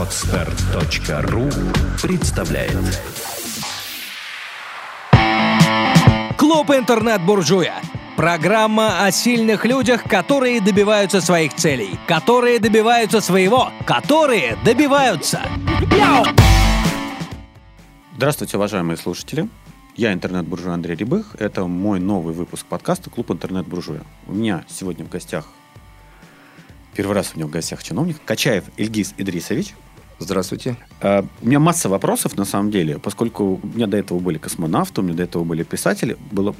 Отстар.ру представляет Клуб «Интернет-буржуя». Программа о сильных людях, которые добиваются своих целей, которые добиваются своего, которые добиваются. Здравствуйте, уважаемые слушатели. Я интернет-буржуй Андрей Рябых. Это мой новый выпуск подкаста «Клуб интернет-буржуя». У меня сегодня в гостях, первый раз у меня в гостях чиновник, Качаев Ильгиз Идрисович. Здравствуйте. Uh, у меня масса вопросов, на самом деле, поскольку у меня до этого были космонавты, у меня до этого были писатели, было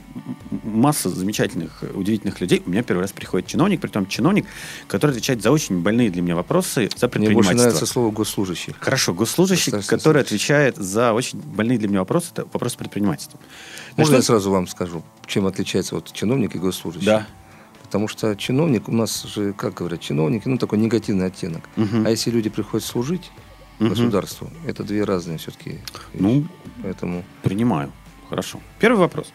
масса замечательных, удивительных людей. У меня первый раз приходит чиновник, притом чиновник, который отвечает за очень больные для меня вопросы за предпринимательство. Мне больше нравится слово «госслужащий». Хорошо, госслужащий, который отвечает за очень больные для меня вопросы, это вопросы предпринимательства. Можно что... я сразу вам скажу, чем отличается вот чиновник и госслужащий? Да. Потому что чиновник, у нас же, как говорят, чиновники, ну, такой негативный оттенок. Угу. А если люди приходят служить, Мгм. государству. Это две разные все-таки. Ну, Поэтому Принимаю. Хорошо. Первый вопрос.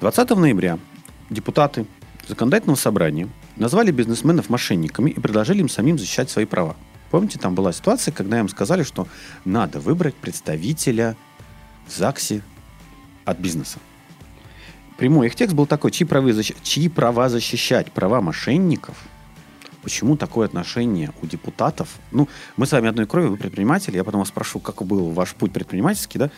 20 ноября депутаты законодательного собрания назвали бизнесменов мошенниками и предложили им самим защищать свои права. Помните, там была ситуация, когда им сказали, что надо выбрать представителя в ЗАГСе от бизнеса. Прямой их текст был такой, чьи права, защ- чьи права защищать? Права мошенников? Почему такое отношение у депутатов? Ну, мы с вами одной крови, вы предприниматели, я потом вас спрошу, как был ваш путь предпринимательский, да?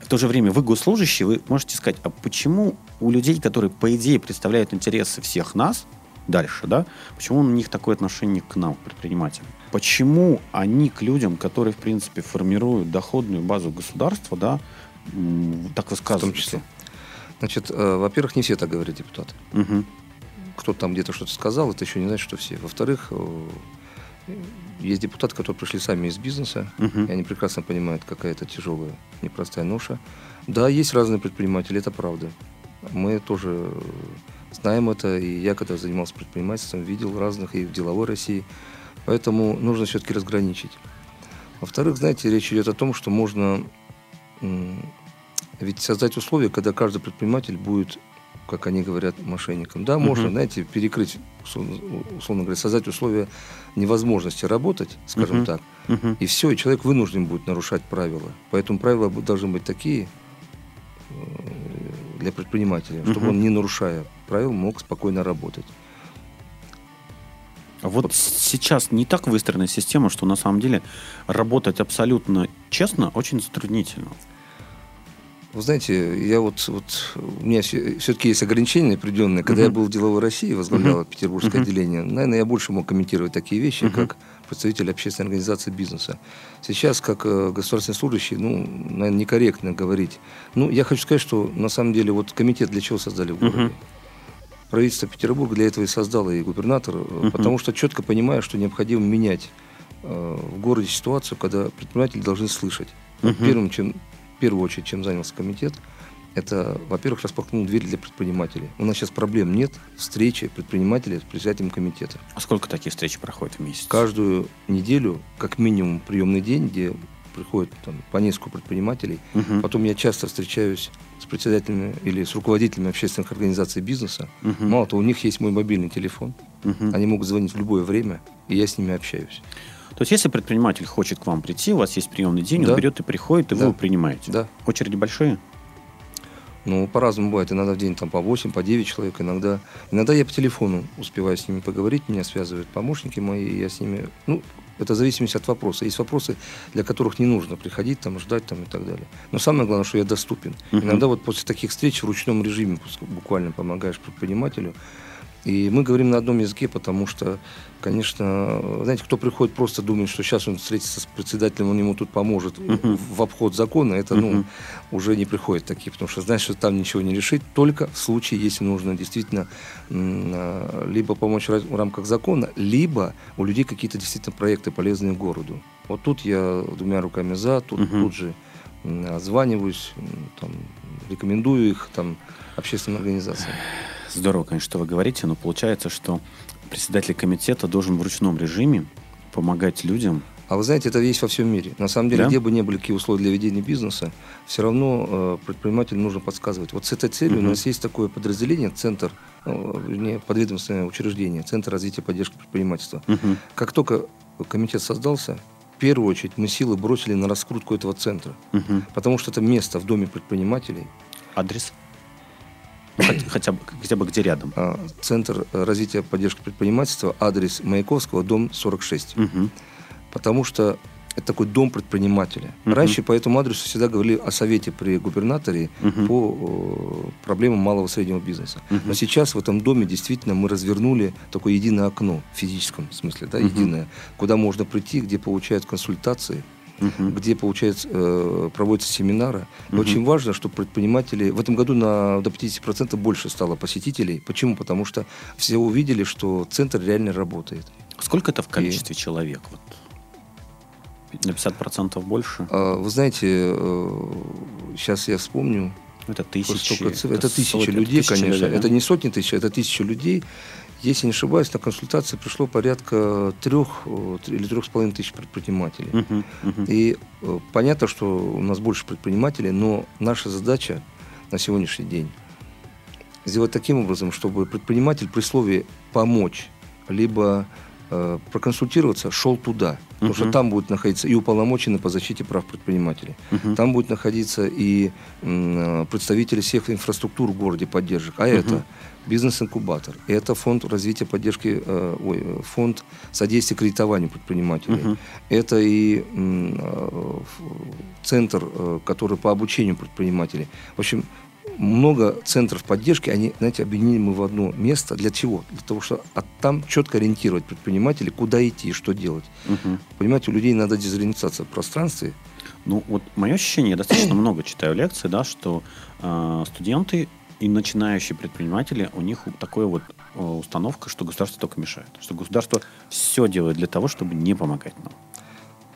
В то же время вы госслужащие, вы можете сказать, а почему у людей, которые, по идее, представляют интересы всех нас, дальше, да, почему у них такое отношение к нам, предпринимателям? Почему они к людям, которые, в принципе, формируют доходную базу государства, да, так в высказываются? том числе. Значит, э, во-первых, не все так говорят депутаты. Мгм. Кто-то там где-то что-то сказал, это еще не значит, что все. Во-вторых, э, есть депутаты, которые пришли сами из бизнеса, Мгм. и они прекрасно понимают, какая это тяжелая, непростая ноша. Да, есть разные предприниматели, это правда. Мы тоже знаем это, и я, когда занимался предпринимательством, видел разных и в деловой России. Поэтому нужно все-таки разграничить. Во-вторых, знаете, речь идет о том, что можно ведь создать условия, когда каждый предприниматель будет, как они говорят, мошенником. Да, можно, Мгм. знаете, перекрыть, условно, условно говоря, создать условия невозможности работать, скажем Мгм. так, Мгм. и все, и человек вынужден будет нарушать правила. Поэтому правила должны быть такие э, для предпринимателя, чтобы Мгм. он, не нарушая правил, мог спокойно работать. А Вот сейчас не так выстроена система, что на самом деле работать абсолютно честно очень затруднительно. Вы знаете, я вот, вот у меня все-таки есть ограничения определенные. Когда Мгм. я был в деловой России, возглавлял Мгм. петербургское Мгм. отделение, наверное, я больше мог комментировать такие вещи, Мгм. как представитель общественной организации бизнеса. Сейчас, как э, государственный служащий, ну, наверное, некорректно говорить. Ну, я хочу сказать, что на самом деле вот комитет для чего создали в городе? Мгм. Правительство Петербурга для этого и создало, и губернатор, Мгм. потому что четко понимая, что необходимо менять э, в городе ситуацию, когда предприниматели должны слышать. Мгм. Первым, чем, в первую очередь, чем занялся комитет, это, во-первых, распахнул дверь для предпринимателей. У нас сейчас проблем нет встречи предпринимателей с председателем комитета. А сколько таких встреч проходит в месяц? Каждую неделю, как минимум, приемный день, где приходит там, по несколько предпринимателей. Мгм. Потом я часто встречаюсь с председателями или с руководителями общественных организаций бизнеса. Мгм. Мало того, у них есть мой мобильный телефон. Мгм. Они могут звонить в любое время, и я с ними общаюсь. То есть, если предприниматель хочет к вам прийти, у вас есть приемный день, Да. он берет и приходит, и вы Да. его принимаете. Да. Очереди большие? Ну, по-разному бывает. Иногда в день там по 8, по 9 человек. Иногда, иногда я по телефону успеваю с ними поговорить. Меня связывают помощники мои, и я с ними... Ну, это в зависимости от вопроса. Есть вопросы, для которых не нужно приходить, там, ждать там, и так далее. Но самое главное, что я доступен. Мгм. Иногда вот после таких встреч в ручном режиме буквально помогаешь предпринимателю. И мы говорим на одном языке, потому что, конечно, знаете, кто приходит просто думает, что сейчас он встретится с председателем, он ему тут поможет в обход закона, это, ну, уже не приходят такие, потому что знаешь, что там ничего не решить, только в случае, если нужно действительно а, либо помочь в рамках закона, либо у людей какие-то действительно проекты полезные городу. Вот тут я двумя руками за, тут, тут же м, там, рекомендую их там, общественным организациям. Здорово, конечно, что вы говорите, но получается, что председатель комитета должен в ручном режиме помогать людям. А вы знаете, это есть во всем мире. На самом деле, Да? где бы ни были какие условия для ведения бизнеса, все равно э, предпринимателю нужно подсказывать. Вот с этой целью Мгм. у нас есть такое подразделение, центр, ну, вернее, подведомственное учреждение, Центр развития и поддержки предпринимательства. Мгм. Как только комитет создался, в первую очередь мы силы бросили на раскрутку этого центра. Мгм. Потому что это место в Доме предпринимателей, Адрес? Хотя бы, хотя бы где рядом. а, Центр развития поддержки предпринимательства, адрес Маяковского, дом 46. Мгм. Потому что это такой дом предпринимателя. Мгм. Раньше по этому адресу всегда говорили о совете при губернаторе Мгм. по э, проблемам малого и среднего бизнеса. Мгм. Но сейчас в этом доме действительно мы развернули такое единое окно в физическом смысле, да, Мгм. единое, куда можно прийти, где получают консультации, Мгм. где получается, э, проводятся семинары. И Мгм. очень важно, чтобы предприниматели... В этом году на, до 50% больше стало посетителей. Почему? Потому что все увидели, что центр реально работает. Сколько это в количестве человек? Вот? На 50% больше? А, Вы знаете, сейчас я вспомню, Это тысячи. столько цифр. это тысячи сотни, это людей, тысячи конечно. людей, да? Это не сотни тысяч, это тысячи людей. Если не ошибаюсь, на консультации пришло порядка трех э, или трех с половиной тысяч предпринимателей. Мгм, мгм. И э, понятно, что у нас больше предпринимателей, но наша задача на сегодняшний день сделать таким образом, чтобы предприниматель при слове помочь, либо э, проконсультироваться, шел туда. Потому что Мгм. там будет находиться и уполномоченный по защите прав предпринимателей. Мгм. Там будет находиться и э, представители всех инфраструктур в городе поддержек. А это бизнес-инкубатор, это фонд развития поддержки, э, ой, фонд содействия кредитованию предпринимателей. Мгм. Это и э, центр, э, который по обучению предпринимателей. В общем, много центров поддержки, они, знаете, объединили мы в одно место. Для чего? Для того, что от там четко ориентировать предпринимателей, куда идти и что делать. Мгм. Понимаете, у людей надо дезориентация в пространстве. Ну, вот мое ощущение, я достаточно много читаю лекции, да, что э, студенты и начинающие предприниматели, у них такая вот э, установка, что государство только мешает. Что государство все делает для того, чтобы не помогать нам.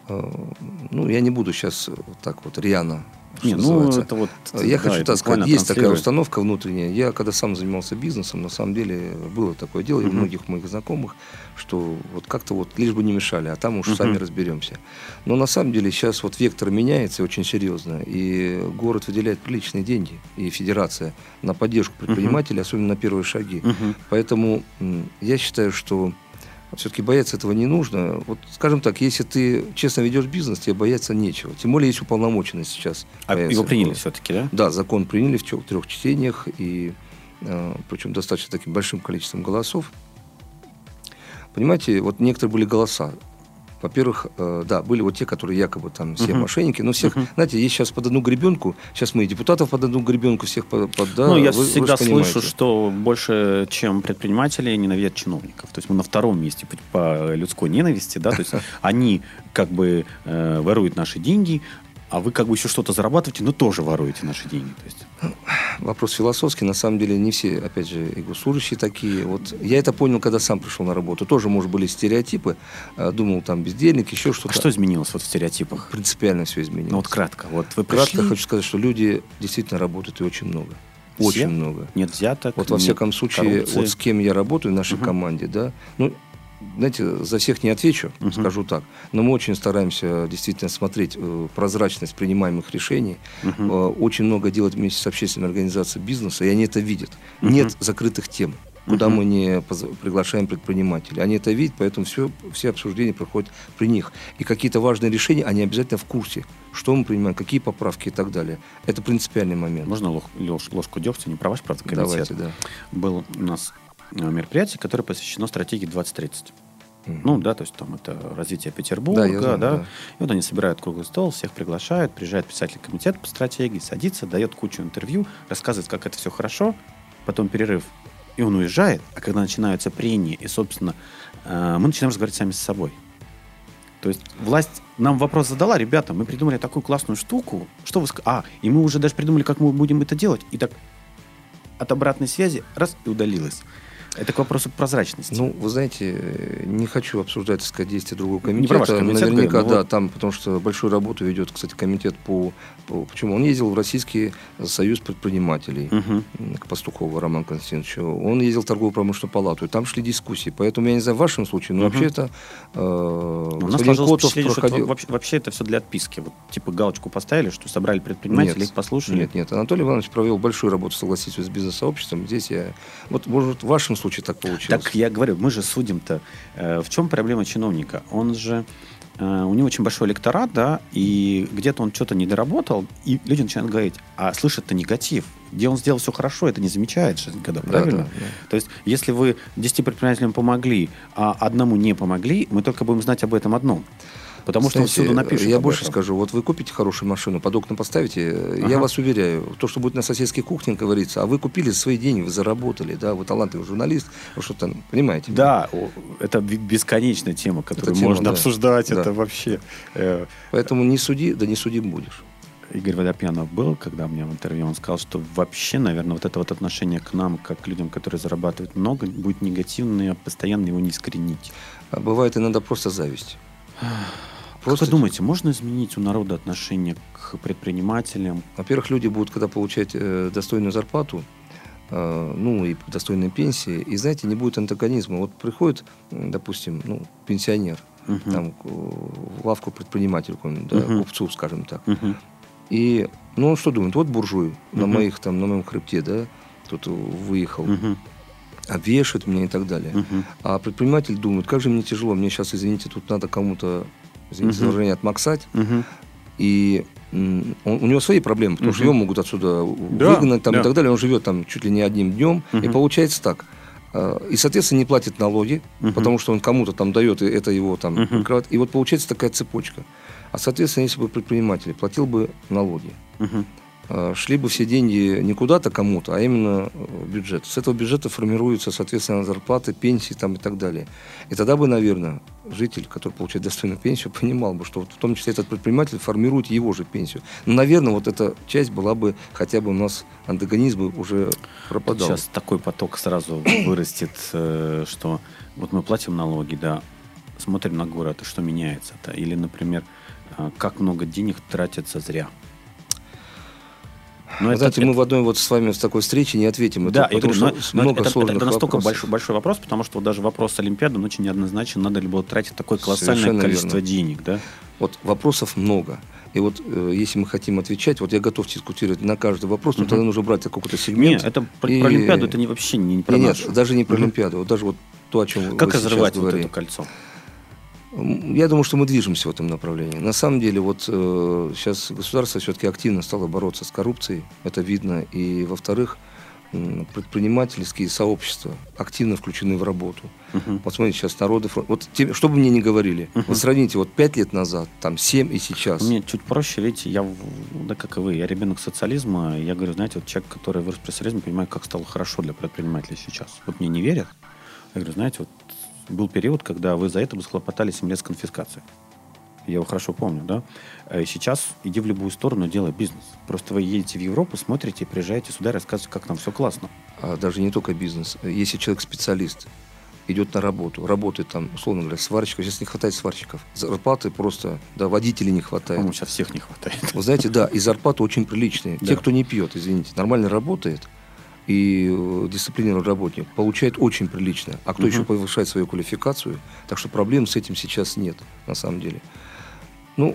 Э, Ну, я не буду сейчас так вот рьяно, Не, ну, это вот... Я да, хочу так сказать, есть такая установка внутренняя. Я когда сам занимался бизнесом, на самом деле было такое дело, и у многих моих знакомых, что вот как-то вот лишь бы не мешали, а там уж Мгм. сами разберемся. Но на самом деле сейчас вот вектор меняется очень серьезно, и город выделяет приличные деньги, и федерация, на поддержку предпринимателей, особенно на первые шаги. Мгм. Поэтому я считаю, что все-таки бояться этого не нужно. Вот, скажем так, если ты честно ведешь бизнес, тебе бояться нечего. Тем более есть уполномоченный сейчас. А его приняли все-таки, да? Да, закон приняли в трех, трех чтениях, и э, причем достаточно таким большим количеством голосов. Понимаете, вот некоторые были голоса. Во-первых, э, да, были вот те, которые якобы там все Мгм. мошенники, но всех, Мгм. знаете, есть сейчас под одну гребенку, сейчас мы и депутатов под одну гребенку всех под, под- да, ну, я вы- вы всегда понимаете. слышу, что больше, чем предприниматели, ненавидят чиновников. То есть мы на втором месте по, по людской ненависти, да, то есть они как бы э, воруют наши деньги, а вы как бы еще что-то зарабатываете, но тоже воруете наши деньги. То есть, Вопрос философский. На самом деле не все, опять же, и госслужащие такие. Вот я это понял, когда сам пришел на работу. Тоже, может, были стереотипы. А, Думал, там, бездельник, еще а что-то. что изменилось вот в стереотипах? Принципиально все изменилось. Ну вот кратко. Вот вы Кратко пришли, хочу сказать, что люди действительно работают и очень много. Все? Очень много. нет взяток, Вот во всяком случае, коррупции. вот с кем я работаю в нашей Мгм. команде, да, ну, знаете, за всех не отвечу, Мгм. скажу так, но мы очень стараемся действительно смотреть э, прозрачность принимаемых решений, Мгм. Э, очень много делать вместе с общественной организацией бизнеса, и они это видят. Мгм. Нет закрытых тем, куда Мгм. мы не приглашаем предпринимателей. Они это видят, поэтому все, все обсуждения проходят при них. И какие-то важные решения, они обязательно в курсе, что мы принимаем, какие поправки и так далее. Это принципиальный момент. Можно лох- лёж- ложку дегтя, не про ваш, правда, комитет? Давайте, да. Был у нас мероприятие, которое посвящено стратегии 2030. Мгм. Ну, да, то есть там это развитие Петербурга, Да, знаю, да. да. И вот они собирают круглый стол, всех приглашают, приезжает председатель комитета по стратегии, садится, дает кучу интервью, рассказывает, как это все хорошо, потом перерыв, и он уезжает, а когда начинаются прения, и, собственно, э, мы начинаем разговаривать сами с собой. То есть власть нам вопрос задала, ребята, мы придумали такую классную штуку, что вы... А, и мы уже даже придумали, как мы будем это делать. И так от обратной связи раз и удалилось. Это к вопросу прозрачности. Ну, вы знаете, э, не хочу обсуждать, так сказать, действия другого комитета. Не комитет Наверняка, да, вот- там, потому что большую работу ведет, кстати, комитет по... по- Почему? Он ездил в Российский союз предпринимателей. М, к Пастухову Роману Константиновичу. Он ездил в торгово-промышленную палату, и там шли дискуссии. Поэтому я не знаю, в вашем случае, но Мгм. вообще это э, У нас Котов проходил... вообще, вообще это все для отписки. Вот, типа галочку поставили, что собрали предпринимателей, Нет, их послушали. Нет, нет. Анатолий Иванович провел большую работу, согласитесь, с бизнес-сообществом. Здесь я... Вот, может, в вашем случае так получилось. Так я говорю, мы же судим-то. э, в чем проблема чиновника? Он же э, у него очень большой электорат, да, и где-то он что-то не доработал, и люди начинают говорить, а слышат-то негатив. Где он сделал все хорошо, это не замечает никогда, правильно? Да, да, да. То есть, если вы 10 предпринимателям помогли, а одному не помогли, мы только будем знать об этом одном. Потому что он Знаете, всюду напишет. Я больше этом. скажу. Вот вы купите хорошую машину, под окна поставите, Ага. я вас уверяю, то, что будет на соседской кухне говорится, а вы купили свои деньги, вы заработали, да, вы талантливый журналист, вы что-то, понимаете? Да, это бе- бесконечная тема, которую тема, можно да. обсуждать. Да. Это вообще... э, Поэтому не суди, да не судим будешь. Игорь Водопьянов был, когда у меня в интервью, он сказал, что вообще, наверное, вот это вот отношение к нам, как к людям, которые зарабатывают много, будет негативное, постоянно его не искоренить. А бывает иногда просто зависть. Как вы думаете, можно изменить у народа отношение к предпринимателям? Во-первых, люди будут, когда получать э, достойную зарплату, э, ну и достойные пенсии, и знаете, не будет антагонизма. Вот приходит, допустим, ну, пенсионер, Мгм. там, в лавку предпринимателю, да, Мгм. купцу, скажем так. Мгм. И, ну, он что думает? Вот буржуй на Мгм. моих, там, на моем хребте, да, тут выехал, Мгм. обвешивает меня и так далее. Мгм. А предприниматель думает, как же мне тяжело, мне сейчас, извините, тут надо кому-то, извините за Мгм. выражение, отмаксать, Мгм. и он- у него свои проблемы, потому что Мгм. его могут отсюда Да, выгнать там, да. и так далее. Он живет там чуть ли не одним днем. И Мгм. получается так. А, И, соответственно, не платит налоги, Мгм. потому что он кому-то там дает, и это его там Мгм. прикрывает. И вот получается такая цепочка. А, соответственно, если бы предприниматель платил бы налоги, Мгм. А, шли бы все деньги не куда-то кому-то, а именно э, в бюджет. С этого бюджета формируются, соответственно, зарплаты, пенсии там, и так далее. И тогда бы, наверное, житель, который получает достойную пенсию, понимал бы, что вот в том числе этот предприниматель формирует его же пенсию. Но, наверное, вот эта часть была бы, хотя бы у нас антагонизм бы уже пропадал. Сейчас такой поток сразу вырастет, э, что вот мы платим налоги, да, смотрим на город, что меняется-то? Или, например, э, как много денег тратится зря? Но Вы знаете, мы в одной вот с вами с такой встрече не ответим. Это Да, я потому говорю, но- много это, это- это настолько вопросов. большой, большой вопрос, потому что вот даже вопрос Олимпиады, он очень неоднозначен, надо ли было тратить такое колоссальное Совершенно количество верно. денег, да? Вот вопросов много. И вот э, если мы хотим отвечать, вот я готов дискутировать на каждый вопрос, но Мгм. тогда нужно брать какой-то сегмент. Нет, это про, и- про Олимпиаду, это не, вообще не, не про Не, нет, нашу. даже не про Мгм. Олимпиаду, вот даже вот то, о чем Как вы сейчас разрывать вот это кольцо? Я думаю, что мы движемся в этом направлении. На самом деле, вот э, сейчас государство все-таки активно стало бороться с коррупцией, это видно. И, во-вторых, м, предпринимательские сообщества активно включены в работу. Мгм. Вот смотрите, сейчас народы... Вот те- что бы мне ни говорили, Мгм. вот сравните вот пять лет назад, там семь и сейчас. Мне чуть проще, видите, я, да как и вы, я ребенок социализма, я говорю, знаете, вот человек, который вырос при социализме, понимает, как стало хорошо для предпринимателей сейчас. Вот мне не верят. Я говорю, знаете, вот был период, когда вы за это бы схлопотали 7 лет с конфискацией. Я его хорошо помню, да? Э, Сейчас иди в любую сторону, делай бизнес. Просто вы едете в Европу, смотрите, приезжаете сюда, рассказываете, как там все классно. а даже не только бизнес. Если человек специалист, идет на работу, работает там, условно говоря, сварщиком, сейчас не хватает сварщиков, зарплаты просто, да, водителей не хватает. По-моему, сейчас всех не хватает. Вы знаете, да, и зарплаты очень приличные. Да. Те, кто не пьет, извините, нормально работает и э, дисциплинированный работник, получает очень прилично. А кто Мгм. еще повышает свою квалификацию, так что проблем с этим сейчас нет, на самом деле. Ну,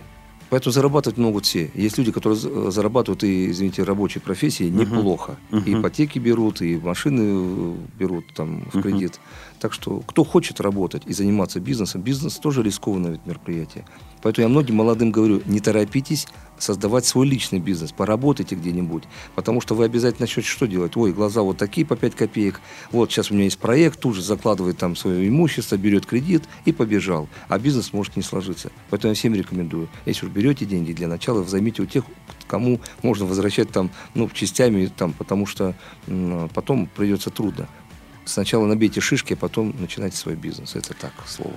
поэтому зарабатывать могут все. Есть люди, которые за- зарабатывают и, извините, рабочей профессии неплохо. Мгм. И ипотеки берут, и машины э, берут там в кредит. Так что кто хочет работать и заниматься бизнесом, бизнес тоже рискованное ведь мероприятие. Поэтому я многим молодым говорю, не торопитесь создавать свой личный бизнес, поработайте где-нибудь, потому что вы обязательно начнете что делать? Ой, глаза вот такие по 5 копеек, вот сейчас у меня есть проект, тут же закладывает там свое имущество, берет кредит и побежал. А бизнес может не сложиться. Поэтому я всем рекомендую, если уж берете деньги, для начала займите у тех, кому можно возвращать там, ну, частями, там, потому что м, потом придется трудно. Сначала набейте шишки, а потом начинайте свой бизнес. Это так, к слову.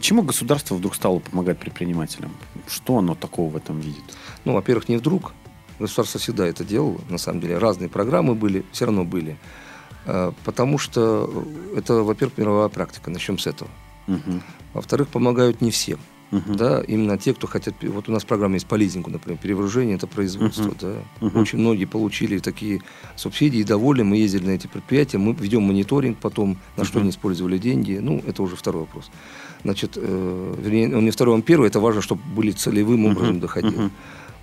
Почему государство вдруг стало помогать предпринимателям? Что оно такого в этом видит? Ну, во-первых, не вдруг. Государство всегда это делало. На самом деле, разные программы были, все равно были. Э, Потому что это, во-первых, мировая практика. Начнем с этого. Мгм. Во-вторых, помогают не всем. Мгм. Да, именно те, кто хотят... Вот у нас программа есть по лизингу, например, перевооружение, это производство. Мгм. Да. Мгм. Очень многие получили такие субсидии и довольны. Мы ездили на эти предприятия, мы ведем мониторинг потом, на что Мгм. они использовали деньги. Ну, это уже второй вопрос. Значит, э, вернее, он не второй, он первый. Это важно, чтобы были целевым образом доходили. Мгм.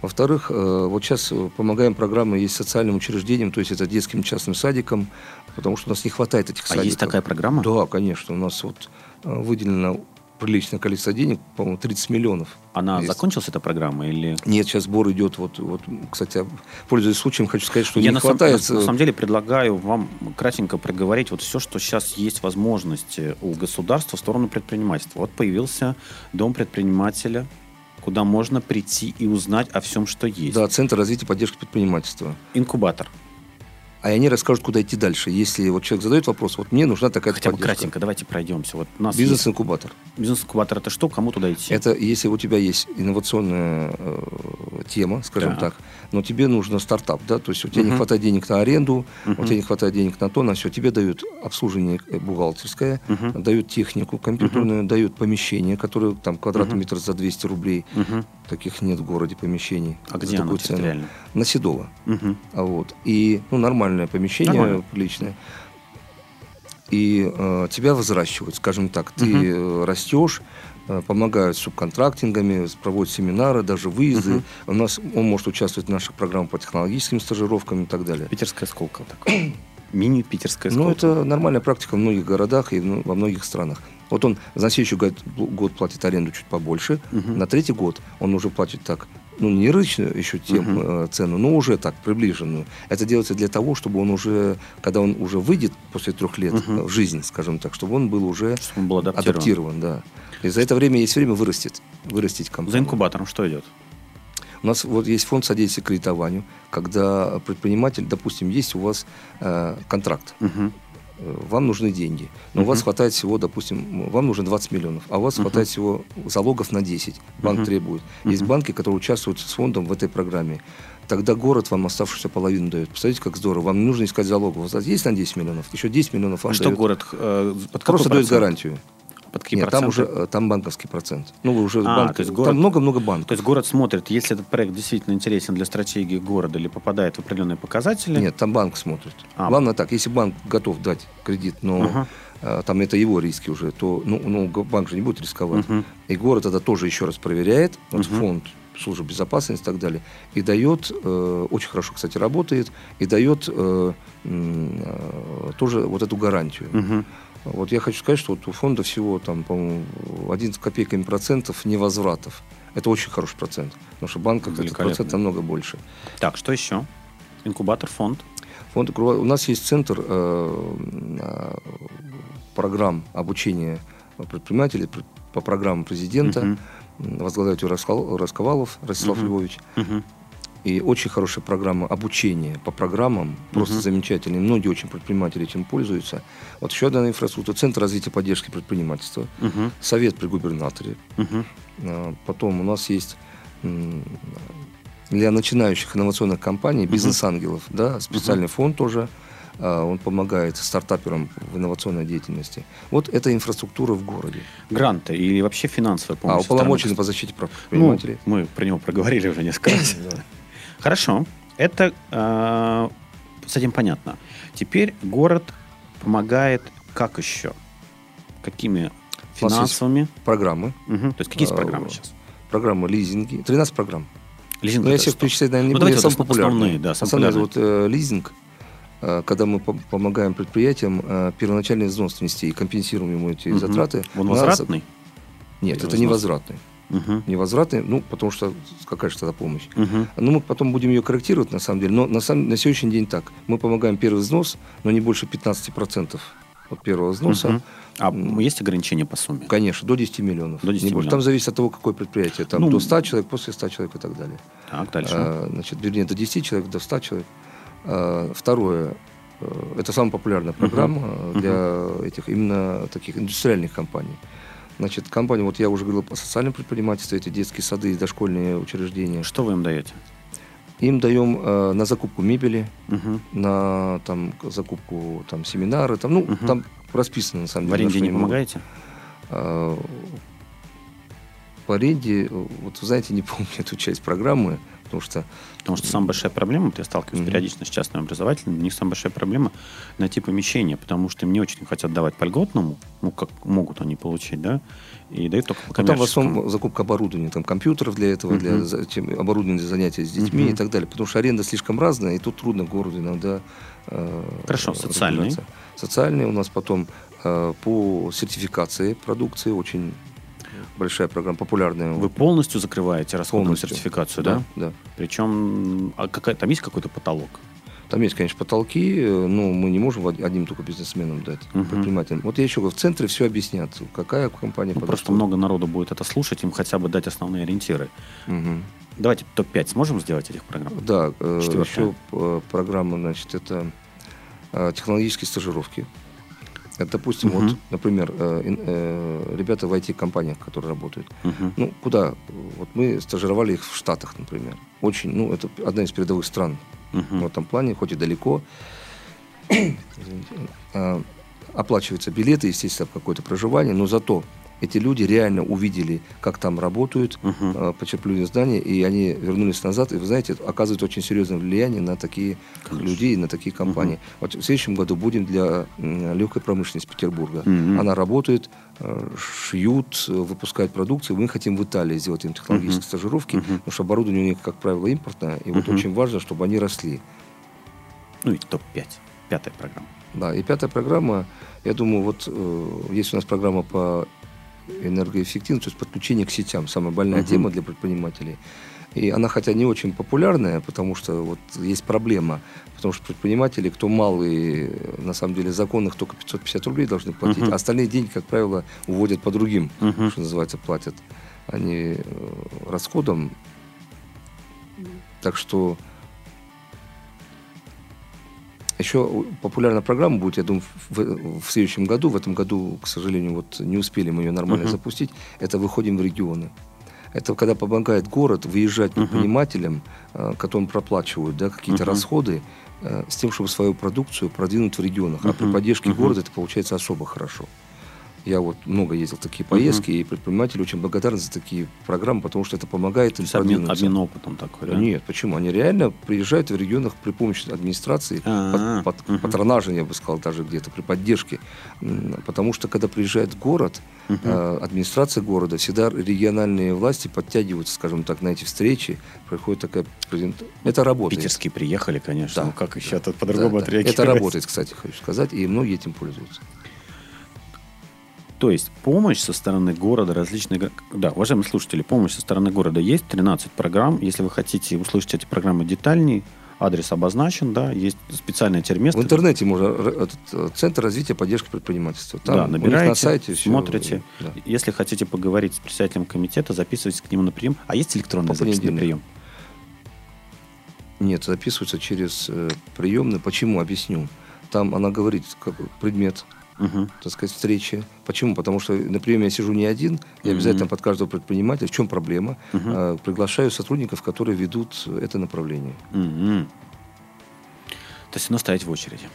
Во-вторых, э, вот сейчас э, помогаем программы есть социальным учреждениям, то есть это детским частным садикам, потому что у нас не хватает этих А садиков. есть такая программа? Да, конечно. У нас вот э, выделено приличное количество денег, по-моему, 30 миллионов. Она Есть. закончилась, эта программа, или... Нет, сейчас сбор идет. Вот, вот, кстати, пользуясь случаем, хочу сказать, что Я не на, сам- хватает... на- на самом деле предлагаю вам кратенько проговорить вот все, что сейчас есть возможности у государства в сторону предпринимательства. Вот появился дом предпринимателя, куда можно прийти и узнать о всем, что есть. Да, Центр развития и поддержки предпринимательства. Инкубатор. А они расскажут, куда идти дальше. Если вот человек задает вопрос, вот мне нужна такая Хотя бы поддержка. кратенько, давайте пройдемся. Вот у нас есть Бизнес-инкубатор. бизнес-инкубатор это что? Кому туда идти? Это если у тебя есть инновационная э, тема, скажем Так. так, но тебе нужно стартап, да, то есть у тебя не Мгм. хватает денег на аренду, у Мгм. тебя не хватает денег на то, на все, тебе дают обслуживание э, бухгалтерское, Мгм. дают технику компьютерную, дают помещение, которое там квадратный Мгм. метр за 200 рублей. Мгм. Таких нет в городе помещений. А где оно территориально? На Седово. А вот. И ну, нормальное помещение, Нормально. приличное. И э, тебя взращивают, скажем так. Ты Мгм. э, растешь, э, помогают с субконтрактингами, проводят семинары, даже выезды. Мгм. У нас он может участвовать в наших программах по технологическим стажировкам и так далее. Питерская сколка такая. Мини-питерская Ну, сколка. это нормальная практика в многих городах и ну, во многих странах. Вот он за следующий год, год платит аренду чуть побольше, Мгм. на третий год он уже платит так, ну, не рыночную еще тем, э, цену, но уже так, приближенную. Это делается для того, чтобы он уже, когда он уже выйдет после трех лет э, в жизнь, скажем так, чтобы он был уже Чтобы он был адаптирован. адаптирован, да. И за это время есть время вырастет, вырастить компанию. За инкубатором что идет? У нас вот есть фонд содействия кредитованию, когда предприниматель, допустим, есть у вас э, контракт, Мгм. Э, вам нужны деньги, но у вас хватает всего, допустим, вам нужно 20 миллионов, а у вас Мгм. хватает всего залогов на 10, банк Мгм. требует. Есть Мгм. банки, которые участвуют с фондом в этой программе. Тогда город вам оставшуюся половину дает. Представляете, как здорово. Вам не нужно искать залогов. У вас есть на 10 миллионов, еще 10 миллионов вам А что дает. город э, под Просто дает процент? гарантию. Под какие Нет, там проценты? уже э, там банковский процент. Ну, вы уже А, банк- то есть город- Там много-много банков. То есть город смотрит, если этот проект действительно интересен для стратегии города или попадает в определенные показатели. Нет, там банк смотрит. А. Главное так, если банк готов дать кредит, но Ага. э, там это его риски уже, то ну, ну, банк же не будет рисковать. Мгм. И город это тоже еще раз проверяет, вот Мгм. фонд службы безопасности и так далее, и дает, э, очень хорошо, кстати, работает, и дает э, э, тоже вот эту гарантию. Мгм. Вот я хочу сказать, что вот у фонда всего там, по-моему, 11 копейками процентов невозвратов. Это очень хороший процент, потому что в банках этот процент намного больше. Так, что еще? Инкубатор, фонд. Фонд У нас есть центр э, э, программ обучения предпринимателей пр- по программам президента. М, Возглавляет ее Расковалов Ростислав Мгм. Львович. Мгм. И очень хорошая программа обучения по программам, просто Мгм. замечательные. Многие очень предприниматели этим пользуются. Вот еще одна инфраструктура, Центр развития поддержки предпринимательства, Мгм. Совет при губернаторе. А, Потом у нас есть для начинающих инновационных компаний, бизнес-ангелов, да, специальный фонд тоже. А, Он помогает стартаперам в инновационной деятельности. Вот это инфраструктура в городе. Гранты или вообще финансовая А помощь. стороны уполномоченный по государства? защите прав Ну, предпринимателей. мы про него проговорили уже несколько раз. Хорошо. Это э, с этим понятно. Теперь город помогает как еще? Какими финансовыми? Программы. Мгм. То есть какие есть А, программы сейчас? Программы лизинги. 13 программ. Лизинг Но я это всех перечислять, наверное, не Ну, буду. Я ос- популярный. основные, да, самые Основные, вот, э, лизинг, э, когда мы пом- помогаем предприятиям э, первоначальный взнос внести и компенсируем ему эти Мгм. затраты. Он У нас- возвратный? Нет, Или это взнос? невозвратный. Мгм. Невозвратный, ну, потому что какая же тогда помощь? Мгм. Ну, мы потом будем ее корректировать, на самом деле. Но на, самом, на сегодняшний день так. Мы помогаем первый взнос, но не больше 15% от первого взноса. Мгм. А есть ограничения по сумме? Конечно, до 10 миллионов. До 10 Не миллионов. Там зависит от того, какое предприятие. Там Ну, до 100 человек, после 100 человек и так далее. Так, дальше. А, значит, вернее, до 10 человек, до 100 человек. А, второе, э, это самая популярная программа э, для этих именно таких индустриальных компаний. Значит, компания, вот я уже говорил по социальному предпринимательству, эти детские сады и дошкольные учреждения. Что вы им даете? Им даем э, на закупку мебели, Мгм. на там, закупку там, семинары, там, ну, Мгм. там расписано на самом В деле. на аренде не помогаете? По аренде, э, вот вы знаете, не помню эту часть программы, потому что Потому что самая большая проблема, я сталкиваюсь Мгм. периодично с частными образовательными, у них самая большая проблема найти помещение, потому что им не очень хотят давать по льготному, ну, как могут они получить, да, и дают только по Ну, там в коммерческому. основном закупка оборудования, там компьютеров для этого, для Мгм. за- чем- оборудования для занятий с детьми Мгм. и так далее. Потому что аренда слишком разная, и тут трудно городу иногда э, Хорошо, социальные. Социальные у нас потом э, по сертификации продукции очень большая программа, популярная. Вы полностью закрываете расходную Полностью. сертификацию, да? Да. Причем, а какая, там есть какой-то потолок? Там есть, конечно, потолки, э, но мы не можем од- одним только бизнесменам дать, Мгм. предпринимателям. Вот я еще говорю, в центре все объяснят, какая компания Ну, просто много народу будет это слушать, им хотя бы дать основные ориентиры. Мгм. Давайте топ-5 сможем сделать этих программ? Да, э, Четвертая. еще э, программа, значит, это технологические стажировки. Это, допустим, Мгм. вот, например, э, э, ребята в IT-компаниях, которые работают. Мгм. Ну, куда? Вот мы стажировали их в Штатах, например. Очень, ну, это одна из передовых стран Мгм. в этом плане, хоть и далеко. Извините. А, Оплачиваются билеты, естественно, какое-то проживание, но зато эти люди реально увидели, как там работают, а, почерпнули знания, и они вернулись назад, и, вы знаете, это оказывает очень серьезное влияние на такие Конечно. людей, на такие компании. Вот в следующем году будем для легкой промышленности Петербурга. Мгм. Она работает, э, шьют, э, выпускают продукцию. Мы хотим в Италии сделать им технологические Мгм. стажировки, Мгм. потому что оборудование у них, как правило, импортное, и вот Мгм. очень важно, чтобы они росли. Ну и топ-5. Пятая программа. Да, и пятая программа, я думаю, вот э, есть у нас программа по энергоэффективности, то есть подключение к сетям, самая больная Мгм. тема для предпринимателей. И она, хотя не очень популярная, потому что вот есть проблема, потому что предприниматели, кто малый, на самом деле законных только 550 рублей должны платить, Мгм. а остальные деньги, как правило, уводят по другим, Мгм. что называется, платят они э, расходам. Так что еще популярная программа будет, я думаю, в, в следующем году. В этом году, к сожалению, вот не успели мы ее нормально Мгм. запустить. Это выходим в регионы. Это когда помогает город выезжать предпринимателям, э, которым проплачивают да, какие-то Мгм. расходы, э, с тем, чтобы свою продукцию продвинуть в регионах. А при поддержке Мгм. города это получается особо хорошо. Я вот много ездил в такие поездки, и предприниматели очень благодарны за такие программы, потому что это помогает То им есть обмен, продвинуться. обмен опытом такой, да? Нет, почему? Они реально приезжают в регионах при помощи администрации, А, под, под- мгм. патронажа, я бы сказал, даже где-то, при поддержке. Потому что, когда приезжает город, э, администрация города, всегда региональные власти подтягиваются, скажем так, на эти встречи, проходит такая презентация. Это работает. Питерские приехали, конечно. Да, Ну как еще да, по-другому да, да. отреагировать? Это работает, кстати, хочу сказать, и многие этим пользуются. То есть помощь со стороны города, различные... Да, уважаемые слушатели, помощь со стороны города есть, 13 программ. Если вы хотите услышать эти программы детальнее, адрес обозначен, да, есть специальное терместо. В интернете можно этот, э, Центр развития поддержки предпринимательства. Там да, набираете, на сайте всё, смотрите. да. Если хотите поговорить с председателем комитета, записывайтесь к нему на прием. А есть электронная По запись на прием? Нет, записываются через э, приемную. Почему? Объясню. Там она говорит как предмет, Мгм. так сказать, встречи. Почему? Потому что на приеме я сижу не один, я Мгм. обязательно под каждого предпринимателя. В чем проблема? Мгм. Э, приглашаю сотрудников, которые ведут это направление. Мгм. То есть, ну, стоять в очереди.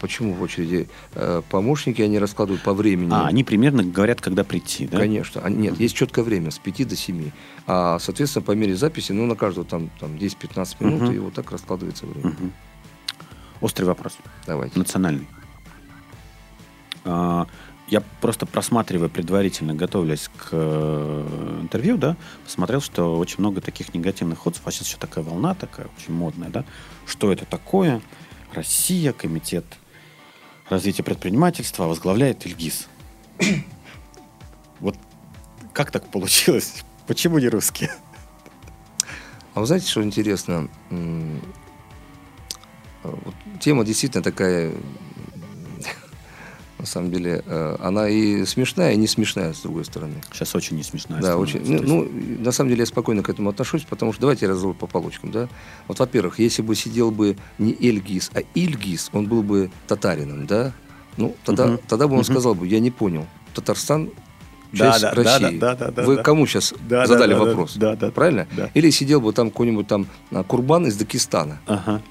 Почему в очереди? Э, помощники, они раскладывают по времени. А, они примерно говорят, когда прийти, да? Конечно. А, Нет, есть четкое время, с 5 до 7. А, соответственно, по мере записи, ну, на каждого там, там 10-15 минут, Мгм. и вот так раскладывается время. Мгм. Острый вопрос. Давайте. Национальный. А, Я просто просматривая предварительно, готовлясь к э, интервью, да, посмотрел, что очень много таких негативных отзывов. А сейчас еще такая волна такая, очень модная, да. Что это такое? Россия, комитет развития предпринимательства возглавляет Ильгиз. Вот как так получилось? Почему не русские? А вы знаете, что интересно? Вот тема действительно такая, на самом деле, э, она и смешная, и не смешная, с другой стороны. Сейчас очень не смешно. Да, очень. Ну, ну, на самом деле я спокойно к этому отношусь, потому что давайте я по полочкам, да. Вот, во-первых, если бы сидел бы не Эльгиз, а Ильгиз, он был бы татарином, да. Ну, тогда, Мгм. тогда бы он Мгм. сказал бы, я не понял, Татарстан Да, часть да, да, России. да, да, да, Вы да. кому сейчас Да, задали да, да, вопрос? да, да, Правильно? да. Или сидел бы там какой-нибудь там а, Курбан из Дагестана. Ага.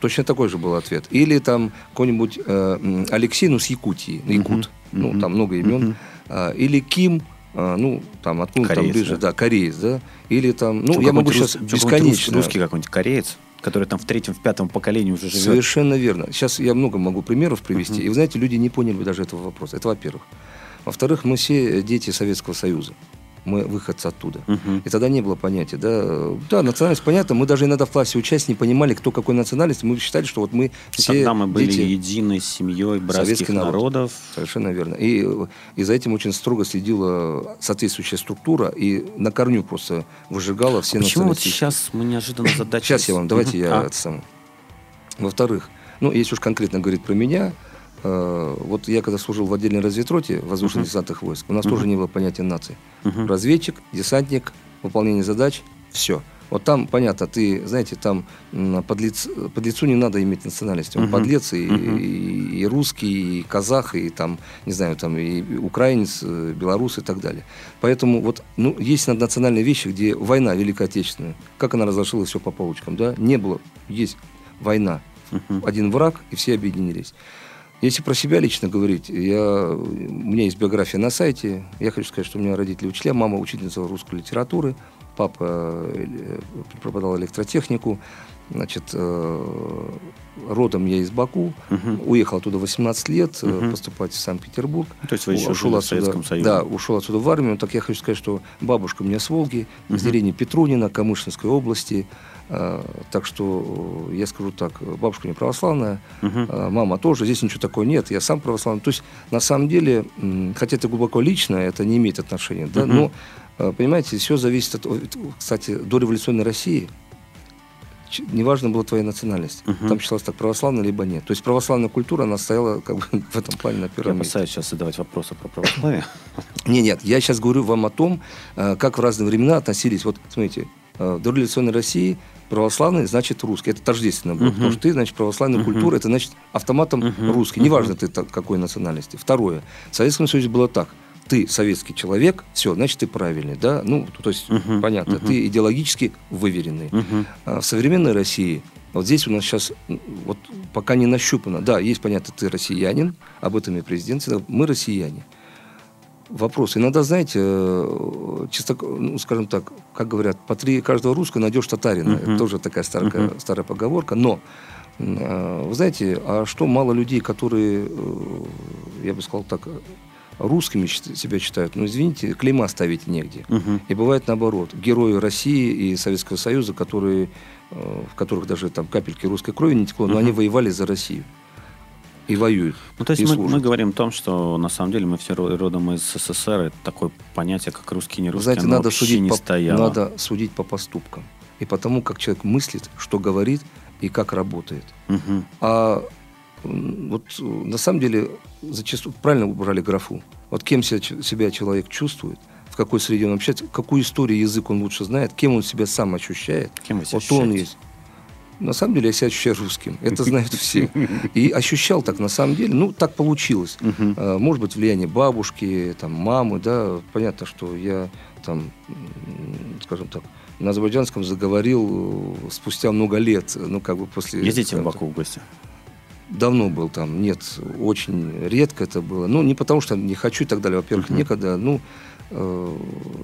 Точно такой же был ответ. Или там какой-нибудь э, м, Алексей, ну, с Якутии, Якут. Мгм. Ну, там много имен. А, или Ким, а, ну, там, откуда там Кореец, ближе, да. да, кореец, да. Или там, ну, Чё, я могу сейчас рус- какой-нибудь бесконечно. рус- Русский какой-нибудь кореец, который там в третьем, в пятом поколении уже живет. Совершенно верно. Сейчас я много могу примеров привести. Мгм. И вы знаете, люди не поняли бы даже этого вопроса. Это во-первых. Во-вторых, мы все дети Советского Союза. Мы выходцы оттуда. Мгм. И тогда не было понятия, да, да, национальность понятно, мы даже иногда в классе учась не понимали, кто какой национальности, мы считали, что вот мы все Тогда мы были дети- единой семьей братских Советский народ. народов. Совершенно верно. И, и за этим очень строго следила соответствующая структура и на корню просто выжигала все А Почему вот сейчас мы неожиданно задачи... Сейчас я вам, давайте я А, это самое. Во-вторых, ну, если уж конкретно говорить про меня, вот я когда служил в отдельной разведроте воздушно-десантных войск, у нас тоже не было понятия нации. Мгм. Разведчик, десантник, выполнение задач, все. Вот там, понятно, ты, знаете, там м, подлец, подлецу не надо иметь национальности. Он Мгм. подлец и, Мгм. и- и русский, и казах, и там, не знаю, там и украинец, э, белорус и так далее. Поэтому вот, ну, есть национальные вещи, где война Великая Отечественная, как она разошилась все по полочкам, да? Не было, есть война, Мгм. один враг, и все объединились. Если про себя лично говорить, я, у меня есть биография на сайте. Я хочу сказать, что у меня родители учителя, мама учительница русской литературы, папа э, преподавал электротехнику. Значит, э, родом я из Баку, Мгм. уехал оттуда 18 лет Мгм. поступать в Санкт-Петербург. То есть вы еще Ушел жили в отсюда- Советском Союзе. Да, ушел отсюда в армию. Так я хочу сказать, что бабушка у меня с Волги, из Мгм. деревни Петрунина, Камышинской области. А, Так что э, я скажу так, бабушка меня православная, а, мама тоже, здесь ничего такого нет, я сам православный. То есть, на самом деле, хотя это глубоко личное, это не имеет отношения, да, но, э, понимаете, все зависит от, кстати, до революционной России, неважно была твоя национальность, Мгм. там считалось так, православно либо нет. То есть, православная культура, она стояла как бы в этом плане на Я первом месте. опасаюсь сейчас задавать вопросы про православие. Не, нет, я сейчас говорю вам о том, э, как в разные времена относились. Вот, смотрите, э, в дореволюционной России православный значит русский. Это тождественно было. Мгм. Потому что ты, значит, православная Мгм. культура, это значит автоматом Мгм. русский. Неважно ты так- какой национальности. Второе. В Советском Союзе было так. Ты советский человек, все, значит, ты правильный, да? Ну, то есть, Мгм. понятно, Мгм. ты идеологически выверенный. Мгм. А в современной России, вот здесь у нас сейчас вот пока не нащупано. Да, есть понятно, ты россиянин, об этом и президент. Мы россияне. Вопрос. Иногда, знаете, э, чисто, ну, скажем так, как говорят, по три каждого русского найдешь татарина. Мгм. Это тоже такая старая, Мгм. старая поговорка. Но, э, вы знаете, а что мало людей, которые, э, я бы сказал так, русскими себя считают, ну, извините, клейма ставить негде. Мгм. И бывает наоборот. Герои России и Советского Союза, которые, в которых даже там капельки русской крови не текло, но Мгм. они воевали за Россию. И воюют. Ну, то есть мы, служат. мы говорим о том, что на самом деле мы все ро- родом из СССР. Это такое понятие, как русский, не русский, знаете, оно надо судить, не по, стояло. надо судить по поступкам. И по тому, как человек мыслит, что говорит и как работает. Мгм. А вот э, на самом деле зачастую правильно убрали графу. Вот кем себя, себя человек чувствует, в какой среде он общается, какую историю, язык он лучше знает, кем он себя сам ощущает. Кем вы себя вот то он ощущаете? есть. На самом деле я себя ощущаю русским. Это знают все. И ощущал так на самом деле. Ну, так получилось. А, Может быть, влияние бабушки, там, мамы, да. Понятно, что я там, скажем так, на азербайджанском заговорил э, спустя много лет. Ну, как бы после... Ездите в Баку в гости? Давно был там, нет, очень редко это было. Ну, не потому что не хочу и так далее, во-первых, Мгм. некогда. Ну, э,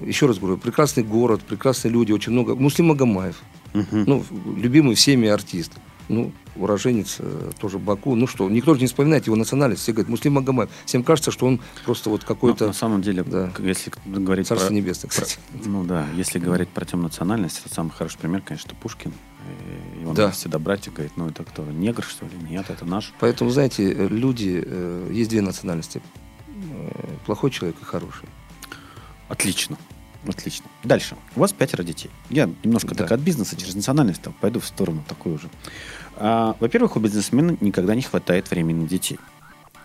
еще раз говорю, прекрасный город, прекрасные люди, очень много. Муслим Магомаев, Мгм. ну, любимый всеми артист. Ну, уроженец э, тоже Баку. Ну что, никто же не вспоминает его национальность. Все говорят, Муслим Магомаев. Всем кажется, что он просто вот Ну, какой-то на самом деле, да. если говорить царство про... небесное, кстати. Ну да, если говорить про тему национальности, то самый хороший пример, конечно, Пушкин. И Его Да. всегда брать и говорить, ну это кто, негр, что ли? Нет, это наш. Поэтому, знаете, э, люди, э, есть две национальности. Э, Плохой человек и хороший. Отлично. Отлично. Дальше. У вас пятеро детей. Я немножко Да. так от бизнеса через национальность там, пойду в сторону такую же. А, во-первых, у бизнесмена никогда не хватает времени на детей.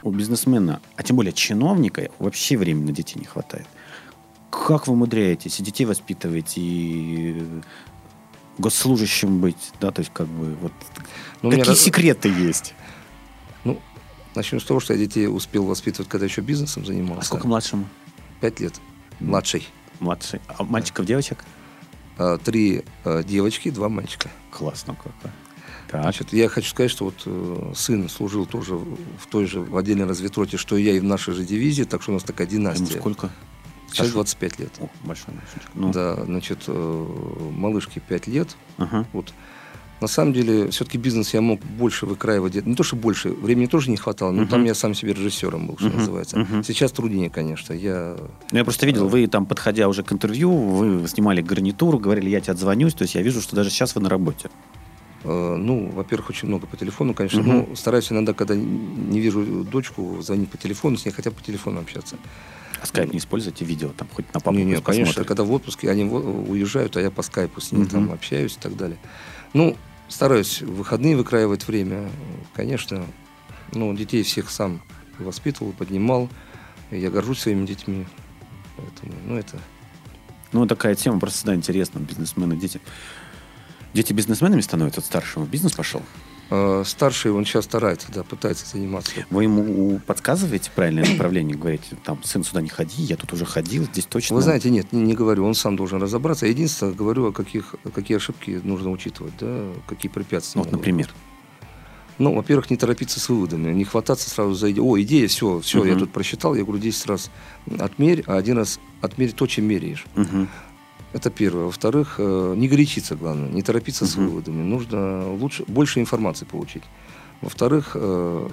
У бизнесмена, а тем более чиновника, вообще времени на детей не хватает. Как вы умудряетесь и детей воспитывать, и госслужащим быть, да, то есть как бы вот Ну, какие раз- секреты есть? Ну, начнем с того, что я детей успел воспитывать, когда еще бизнесом занимался. А сколько младшему? Пять лет. Младший. Младший. А мальчиков, девочек? А, Три э, девочки, два мальчика. Классно как. Так. Значит, я хочу сказать, что вот э, сын служил тоже в той же в отдельной разведроте, что и я, и в нашей же дивизии, так что у нас такая Ему династия. сколько? Сейчас Саша? 25 лет. О, большой мальчик. Ну, Да, значит, э, малышке 5 лет. ага. Вот. На самом деле, все-таки бизнес я мог больше выкраивать. Не то, что больше, времени тоже не хватало, но Мгм. там я сам себе режиссером был, что Мгм, называется. мгм. Сейчас труднее, конечно. Я Ну, я просто видел, вы там, подходя уже к интервью, вы снимали гарнитуру, говорили, я тебе отзвонюсь, то есть я вижу, что даже сейчас вы на работе. Э, Ну, во-первых, очень много по телефону, конечно. Мгм. Но стараюсь иногда, когда не вижу дочку, звонить по телефону, с ней хотя бы по телефону общаться. А скайп не используете, видео там хоть на папу не, не, конечно, посмотрит. когда в отпуске, они в- уезжают, а я по скайпу с ними Мгм. там общаюсь и так далее. Ну, стараюсь в выходные выкраивать время. Конечно, ну, детей всех сам воспитывал, поднимал. Я горжусь своими детьми. Поэтому, ну, это... Ну, такая тема просто всегда интересна. Бизнесмены, дети. Дети бизнесменами становятся от старшего. Бизнес пошел. Э, Старший, он сейчас старается, да, пытается заниматься. Вы ему подсказываете правильное направление? Говорите, там, сын, сюда не ходи, я тут уже ходил, здесь точно. Вы знаете, нет, не, не говорю, он сам должен разобраться. Единственное, говорю, о каких, какие ошибки нужно учитывать, да, какие препятствия. Ну, вот, например. Ну, во-первых, не торопиться с выводами, не хвататься сразу за идею. О, идея, все, все, я Мгм. тут просчитал, я говорю, 10 раз отмерь, а один раз отмерь то, чем меряешь. Мгм. Это первое. Во-вторых, э, не горячиться, главное, не торопиться с Мгм. выводами. Нужно лучше, больше информации получить. Во-вторых, э,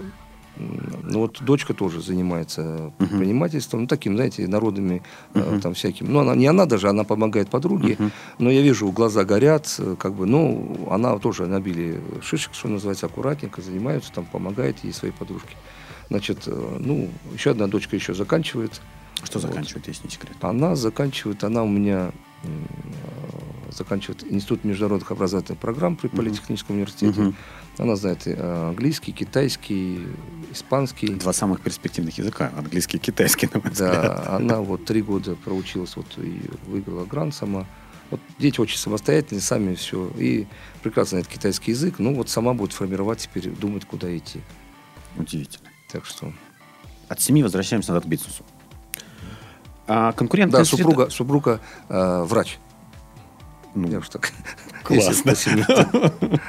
ну вот дочка тоже занимается предпринимательством, ну, таким, знаете, э, Мгм. там всяким. Ну, она, не она даже, она помогает подруге, Мгм. но я вижу, глаза горят, как бы, ну, она тоже набили шишек, что называется, аккуратненько занимаются, там помогает ей своей подружке. Значит, ну, еще одна дочка еще заканчивает. Что Вот. заканчивает, если не секрет? Она заканчивает, она у меня заканчивает Институт международных образовательных программ при. Политехническом университете. Мгм. Она знает э, английский, китайский, испанский. Два самых перспективных языка. Английский и китайский, на мой взгляд. Да, она вот три года проучилась, вот и выиграла грант сама. Вот дети очень самостоятельные, сами все. И прекрасно знает китайский язык. Ну вот сама будет формировать теперь, думать, куда идти. Удивительно. Так что... От семьи возвращаемся назад к бизнесу. А конкурентная Да, среда- супруга, супруга э, врач. Ну, Я уж так... классно.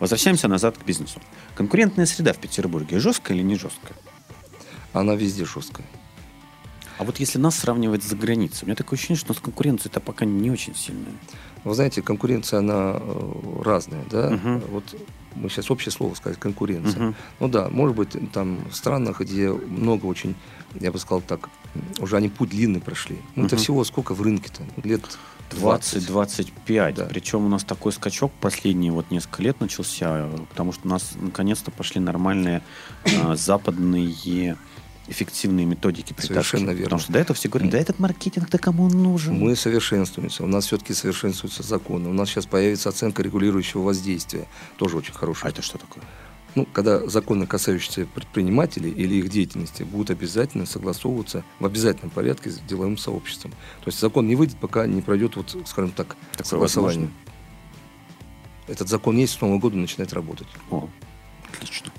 Возвращаемся назад к бизнесу. Конкурентная среда в Петербурге жесткая или не жесткая? Она везде жесткая. А вот если нас сравнивать за границей, у меня такое ощущение, что у нас конкуренция-то пока не очень сильная. Вы знаете, конкуренция, она э, разная, да? Мгм. Вот мы сейчас общее слово сказать, конкуренция. Мгм. Ну да, может быть, там в странах, где много очень, я бы сказал так, уже они путь длинный прошли. Ну, это Мгм. всего сколько в рынке-то? Лет 20. 20-25. Да. Причем у нас такой скачок последние вот несколько лет начался, потому что у нас наконец-то пошли нормальные а, западные эффективные методики Совершенно притаскивания. верно. Потому что до этого все говорят, да этот маркетинг-то кому он нужен? Мы совершенствуемся. У нас все-таки совершенствуются законы. У нас сейчас появится оценка регулирующего воздействия. Тоже очень А хорошая. это что такое? Ну, когда законы, касающиеся предпринимателей или их деятельности, будут обязательно согласовываться в обязательном порядке с деловым сообществом. То есть закон не выйдет, пока не пройдет, вот, скажем так, Такое согласование. возможно? Этот закон есть, с Нового года начинает работать. О, отлично.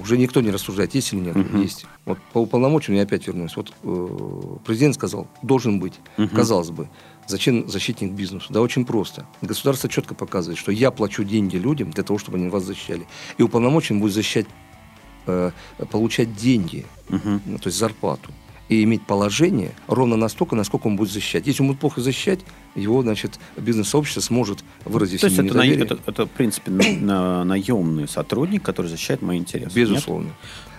Уже никто не рассуждает, есть или нет. Мгм. Есть. Вот по уполномочению я опять вернусь. Вот э, президент сказал, должен быть. Мгм. Казалось бы, зачем защитник бизнесу? Да очень просто. Государство четко показывает, что я плачу деньги людям для того, чтобы они вас защищали. И уполномочен будет защищать, э, получать деньги, Мгм. ну, то есть зарплату. И иметь положение ровно настолько, насколько он будет защищать. Если он будет плохо защищать, его, значит, бизнес-сообщество сможет выразить То есть это, на- это, это, в принципе, на- на- наемный сотрудник, который защищает мои интересы. нет?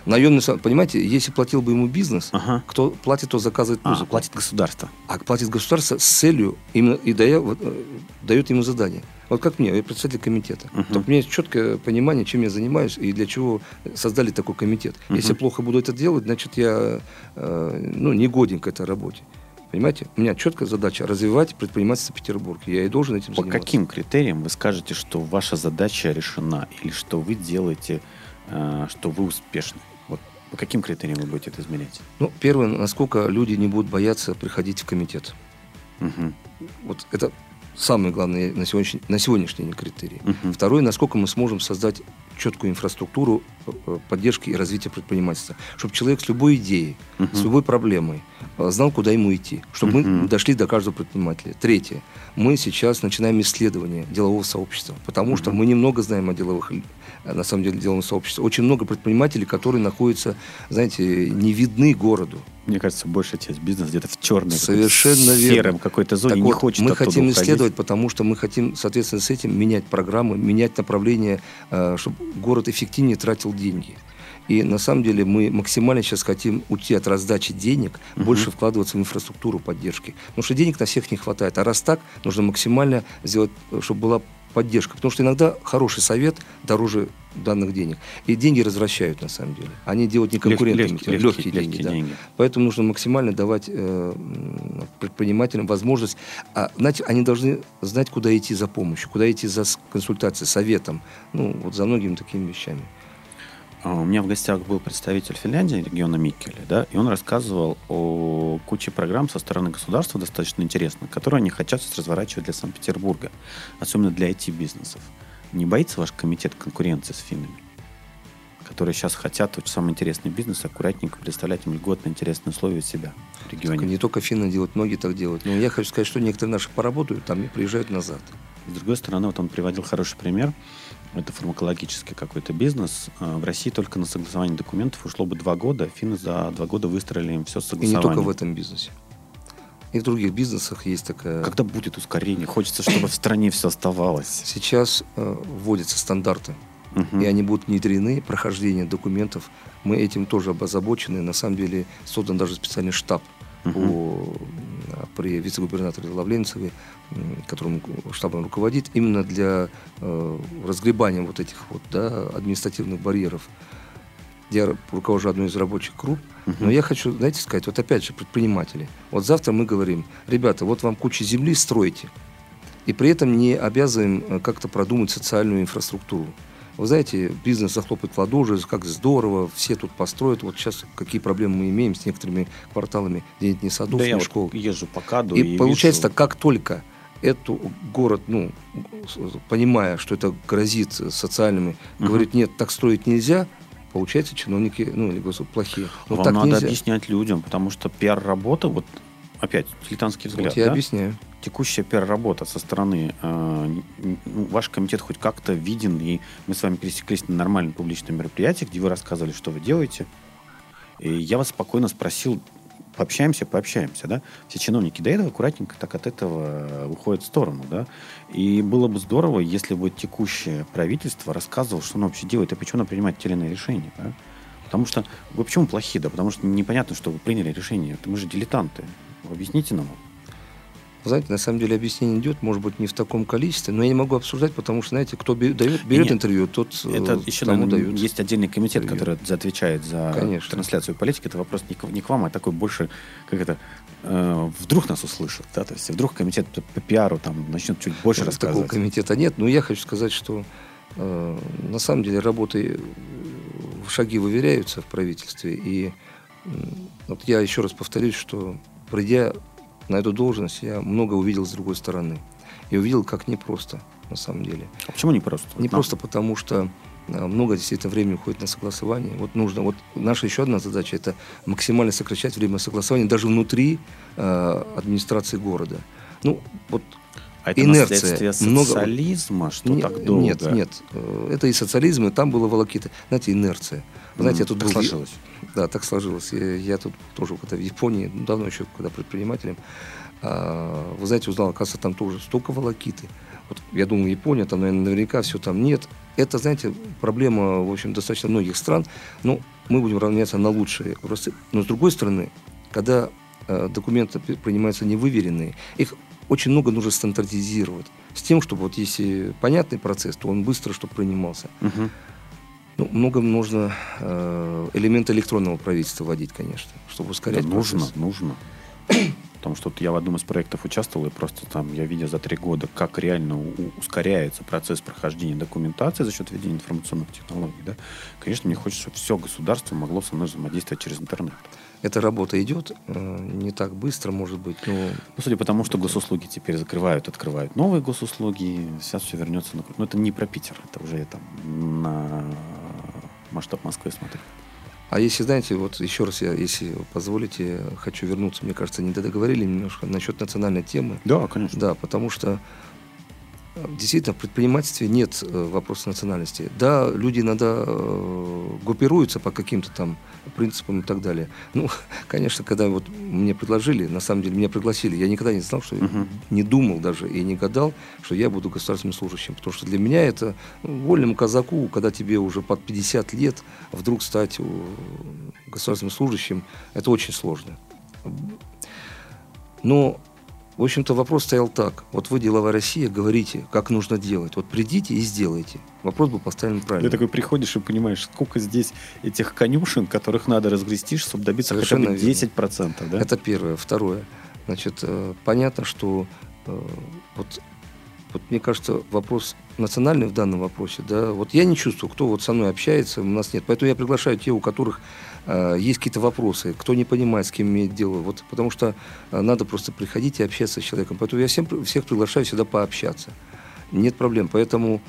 Наемный, понимаете, если платил бы ему бизнес, Ага. кто платит, то заказывает А, музыку. платит государство. А платит государство с целью именно и дая, вот, э, дает ему задание. Вот как мне, я представитель комитета. Мгм. Так у меня есть четкое понимание, чем я занимаюсь и для чего создали такой комитет. Мгм. Если плохо буду это делать, значит я э, ну, не годен к этой работе. Понимаете? У меня четкая задача развивать предпринимательство Петербурга. Я и должен этим По заниматься. каким критериям вы скажете, что ваша задача решена или что вы делаете, э, что вы успешны? По каким критериям вы будете это измерять? Ну, первое, насколько люди не будут бояться приходить в комитет. Мгм. Вот это самый главный на сегодняшний, на сегодняшний день критерий. Мгм. Второе, насколько мы сможем создать четкую инфраструктуру э, поддержки и развития предпринимательства. Чтобы человек с любой идеей, Мгм. с любой проблемой э, знал, куда ему идти. Чтобы Мгм. мы дошли до каждого предпринимателя. Третье. Мы сейчас начинаем исследование делового сообщества. Потому что мы немного знаем о деловых э, на самом деле деловом сообществе. Очень много предпринимателей, которые находятся, знаете, не видны городу. Мне кажется, большая часть бизнеса где-то в черной, Совершенно верно. сером какой-то зоне Так не вот, хочет мы хотим уходить. исследовать, потому что мы хотим, соответственно, с этим менять программы, менять направление, э, чтобы город эффективнее тратил деньги. И на самом деле мы максимально сейчас хотим уйти от раздачи денег, больше вкладываться в инфраструктуру поддержки. Потому что денег на всех не хватает. А раз так, нужно максимально сделать, э, чтобы была поддержка. Потому что иногда хороший совет дороже данных денег. И деньги развращают на самом деле. Они делают не конкурентами, легкие- легкие, легкие- деньги. легкие да. деньги. Поэтому нужно максимально давать э, предпринимателям возможность. А, знаете, они должны знать, куда идти за помощью, куда идти за консультацией, советом. Ну, вот за многими такими вещами. А, У меня в гостях был представитель Финляндии, региона Миккеле, да, и он рассказывал о куче программ со стороны государства, достаточно интересных, которые они хотят сейчас разворачивать для Санкт-Петербурга, особенно для IT-бизнесов. Не боится ваш комитет конкуренции с финнами? которые сейчас хотят вот самый интересный бизнес аккуратненько предоставлять им льготные интересные условия себя в регионе. Так не только финны делают, многие так делают. Но я хочу сказать, что некоторые наши поработают там и приезжают назад. С другой стороны, вот он приводил хороший пример. Это фармакологический какой-то бизнес. А В России только на согласование документов ушло бы два года. Финны за два года выстроили им все И не согласование. только в этом бизнесе. И в других бизнесах есть такая... Когда будет ускорение? Хочется, чтобы в стране все оставалось. Сейчас э, вводятся стандарты, Мгм. и они будут внедрены, прохождение документов. Мы этим тоже озабочены. На самом деле создан даже специальный штаб по, м, при вице-губернаторе Лавленцеве, которым штабом руководит, именно для э, разгребания вот этих вот, да, административных барьеров. Я руковожу одной из рабочих групп, но я хочу, знаете, сказать, вот опять же, предприниматели. Вот завтра мы говорим, ребята, вот вам куча земли, стройте. И при этом не обязываем э, как-то продумать социальную инфраструктуру. Вы знаете, бизнес захлопает в ладоши, как здорово, все тут построят. Вот сейчас какие проблемы мы имеем с некоторыми кварталами, где нет ни садов, Да ни я вот школ. езжу по КАДу И, и получается, вижу- как только эту город, ну, понимая, что это грозит социальными, Мгм. говорит, нет, так строить нельзя, получается, чиновники, ну, или плохие. Вот Вам так надо нельзя. объяснять людям, потому что пиар-работа, вот опять, дилетантский взгляд, Вот я да? объясняю. текущая пиар-работа со стороны, э, ну, ваш комитет хоть как-то виден, и мы с вами пересеклись на нормальном публичном мероприятии, где вы рассказывали, что вы делаете. И я вас спокойно спросил, пообщаемся, пообщаемся, да? Все чиновники до этого аккуратненько так от этого э, уходят в сторону, да? И было бы здорово, если бы текущее правительство рассказывало, что оно вообще делает, и почему оно принимает те или иные решения, да? Потому что вы почему плохие, да? Потому что непонятно, что вы приняли решение. Это мы же дилетанты. Объясните нам. Знаете, на самом деле объяснение идет, может быть, не в таком количестве, но я не могу обсуждать, потому что, знаете, кто бе- дает, берет Нет. интервью, тот э, Это еще, тому наверное, есть отдельный комитет, интервью. который отвечает за Конечно. трансляцию политики. Это вопрос не к, не к вам, а такой больше, как это, э, вдруг нас услышат, да, то есть вдруг комитет по, по пиару там начнет чуть больше Ну, Такого рассказывать. комитета нет, но я хочу сказать, что э, на самом деле работы, э, шаги выверяются в правительстве, и м, вот я еще раз повторюсь, что придя на эту должность, я много увидел с другой стороны. И увидел, как непросто на самом деле. А почему не просто? Не Вот нам- просто потому, что э, много действительно времени уходит на согласование. Вот нужно, вот наша еще одна задача это максимально сокращать время согласования даже внутри э, администрации города. Ну, вот А это инерция. Много- социализма, что не- так долго? Нет, нет. Э, Это и социализм, и там было волокита. Знаете, инерция. Вы Знаете, я тут так был... сложилось. Да, так сложилось. Я, я тут тоже когда в Японии, ну, давно еще, когда предпринимателем, а, вы знаете, узнал, оказывается, там тоже столько волокиты. Вот я думаю, Япония, там, наверное, наверняка все там нет. Это, знаете, проблема, в общем, достаточно многих стран. Но мы будем равняться на лучшие образцы. Но, с другой стороны, когда э, документы при- принимаются невыверенные, их очень много нужно стандартизировать. С тем, чтобы вот если понятный процесс, то он быстро, чтобы принимался. Мгм. Ну, много нужно э, элементы электронного правительства вводить, конечно, чтобы Да ускорять нужно, процесс. нужно. Потому что я в одном из проектов участвовал, и просто там я видел за три года, как реально ускоряется процесс прохождения документации за счет введения информационных технологий. Да? Конечно, мне хочется, чтобы все государство могло со мной взаимодействовать через интернет. Эта работа идет э, не так быстро, может быть, но Ну, судя по тому, что госуслуги теперь закрывают, открывают новые госуслуги, сейчас все вернется на... круг. Ну, это не про Питер, это уже там на масштаб Москвы смотреть. А если, знаете, вот еще раз, я, если позволите, хочу вернуться, мне кажется, не договорили немножко насчет национальной темы. Да, конечно. Да, потому что действительно в предпринимательстве нет э, вопроса национальности. Да, люди иногда э, группируются по каким-то там принципам и так далее. Ну, конечно, когда вот мне предложили, на самом деле меня пригласили, я никогда не знал, что Мгм. не думал даже и не гадал, что я буду государственным служащим. Потому что для меня это ну, вольному казаку, когда тебе уже под 50 лет, вдруг стать э, государственным служащим, это очень сложно. Но, в общем-то, вопрос стоял так. Вот вы, деловая Россия, говорите, как нужно делать. Вот придите и сделайте. Вопрос был поставлен правильно. Ты такой приходишь и понимаешь, сколько здесь этих конюшен, которых надо разгрести, чтобы добиться Совершенно хотя бы верно. 10%, да? Это первое. Второе. Значит, э, понятно, что э, вот, вот мне кажется, вопрос национальный в данном вопросе, да, вот я не чувствую, кто вот со мной общается, у нас нет. Поэтому я приглашаю те, у которых есть какие-то вопросы, кто не понимает, с кем имеет дело. Вот, потому что э, надо просто приходить и общаться с человеком. Поэтому я всем, всех приглашаю сюда пообщаться. Нет проблем. Поэтому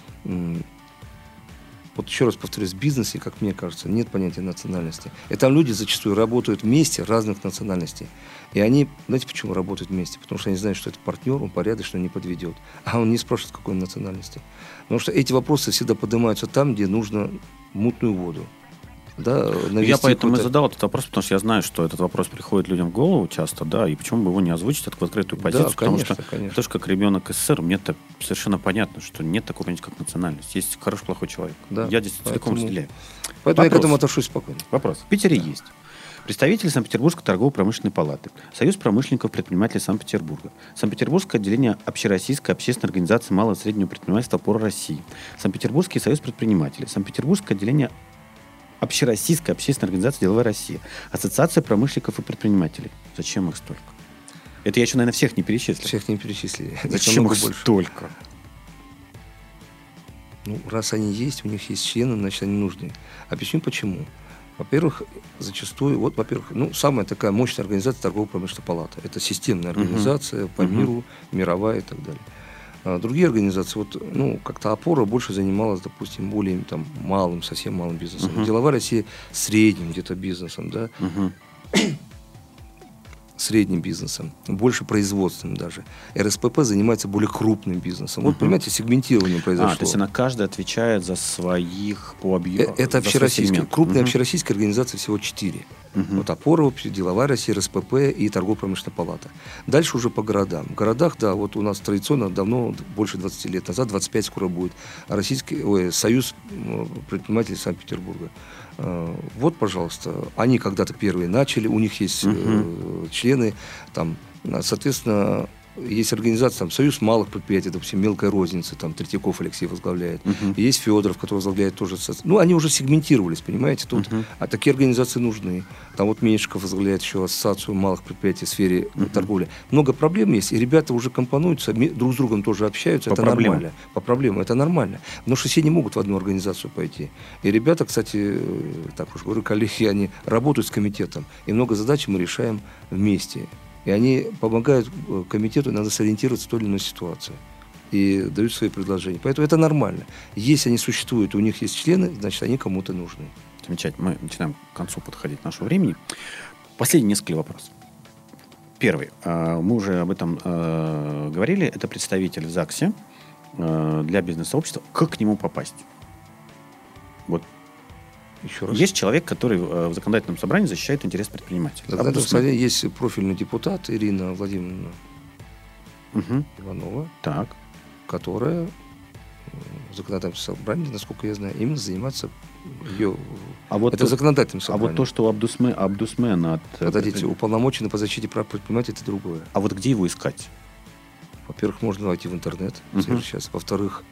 вот еще раз повторюсь, в бизнесе, как мне кажется, нет понятия национальности. И там люди зачастую работают вместе разных национальностей. И они, знаете, почему работают вместе? Потому что они знают, что это партнер, он порядочно не подведет. А он не спрашивает, какой он национальности. Потому что эти вопросы всегда поднимаются там, где нужно мутную воду. Да, Я навести поэтому и задал этот вопрос, потому что я знаю, что этот вопрос приходит людям в голову часто, да, и почему бы его не озвучить в открытую Да, позицию, потому конечно, что конечно. тоже как ребенок СССР, мне это совершенно понятно, что нет такого понятия, как национальность. Есть хороший, плохой человек. Да, я здесь целиком поэтому- разделяю. Поэтому я к Вопрос. этому отношусь спокойно. Вопрос. В Питере есть. Представитель Санкт-Петербургской торгово-промышленной палаты, Союз промышленников предпринимателей Санкт-Петербурга, Санкт-Петербургское отделение Общероссийской общественной организации малого и среднего предпринимательства «Опора России», Санкт-Петербургский союз предпринимателей, Санкт-Петербургское отделение Общероссийской общественной организации «Деловая Россия», Ассоциация промышленников и предпринимателей. Зачем их столько? Это я еще, наверное, всех не перечислил. Всех не перечислили. Зачем их больше. столько? Ну, раз они есть, у них есть члены, значит, они нужны. Объясню почему. Во-первых, зачастую, вот, во-первых, ну, самая такая мощная организация торгово-промышленная палата. Это системная организация по Мгм. миру, мировая и так далее. А другие организации, вот, ну, как-то опора больше занималась, допустим, более там малым, совсем малым бизнесом. Мгм. Деловая Россия средним где-то бизнесом, да, Мгм. Средним бизнесом, больше производственным даже. РСПП занимается более крупным бизнесом. Вот, Мгм. понимаете, сегментирование произошло. А, то есть она каждая отвечает за своих по Э, объему. Это общероссийские. Крупные общероссийские организации всего четыре. Мгм. Вот опора, общая, деловая Россия, РСПП и торгово-промышленная палата. Дальше уже по городам. В городах, да, вот у нас традиционно давно, больше 20 лет назад, 25 скоро будет, Российский, ой, Союз предпринимателей Санкт-Петербурга. Э, Вот, пожалуйста, они когда-то первые начали, у них есть э, члены, там, соответственно, есть организация, там, Союз малых предприятий, допустим, мелкой розницы, там, Третьяков Алексей возглавляет. И Есть Федоров, который возглавляет тоже. Ну, они уже сегментировались, понимаете, тут. Мгм. А такие организации нужны. Там вот Меньшиков возглавляет еще ассоциацию малых предприятий в сфере э, торговли. Много проблем есть, и ребята уже компонуются, друг с другом тоже общаются. По это проблемам. нормально. По проблемам, это нормально. Потому что все не могут в одну организацию пойти. И ребята, кстати, э, так уж говорю, коллеги, они работают с комитетом. И много задач мы решаем вместе. И они помогают э, комитету, надо сориентироваться в той или иной ситуации. И дают свои предложения. Поэтому это нормально. Если они существуют, у них есть члены, значит, они кому-то нужны. Замечательно. Мы начинаем к концу подходить нашего времени. Последние несколько вопросов. Первый. А, Мы уже об этом э, говорили. Это представитель в ЗАГСе э, для бизнес-сообщества. Как к нему попасть? Вот Еще раз. есть человек, который э, в законодательном собрании защищает интерес предпринимателя. Тогда Омбудсмен. кстати, есть профильный депутат Ирина Владимировна Мгм. Иванова, Так. которая э, в законодательном собрании, насколько я знаю, именно занимается ее... А вот, это в то- законодательном а собрании. вот то, что Абдусмен, Абдусмен от... э, Подождите, уполномоченный по защите прав предпринимателей, это другое. А вот где его искать? Во-первых, можно войти в интернет Мгм. сейчас. Во-вторых,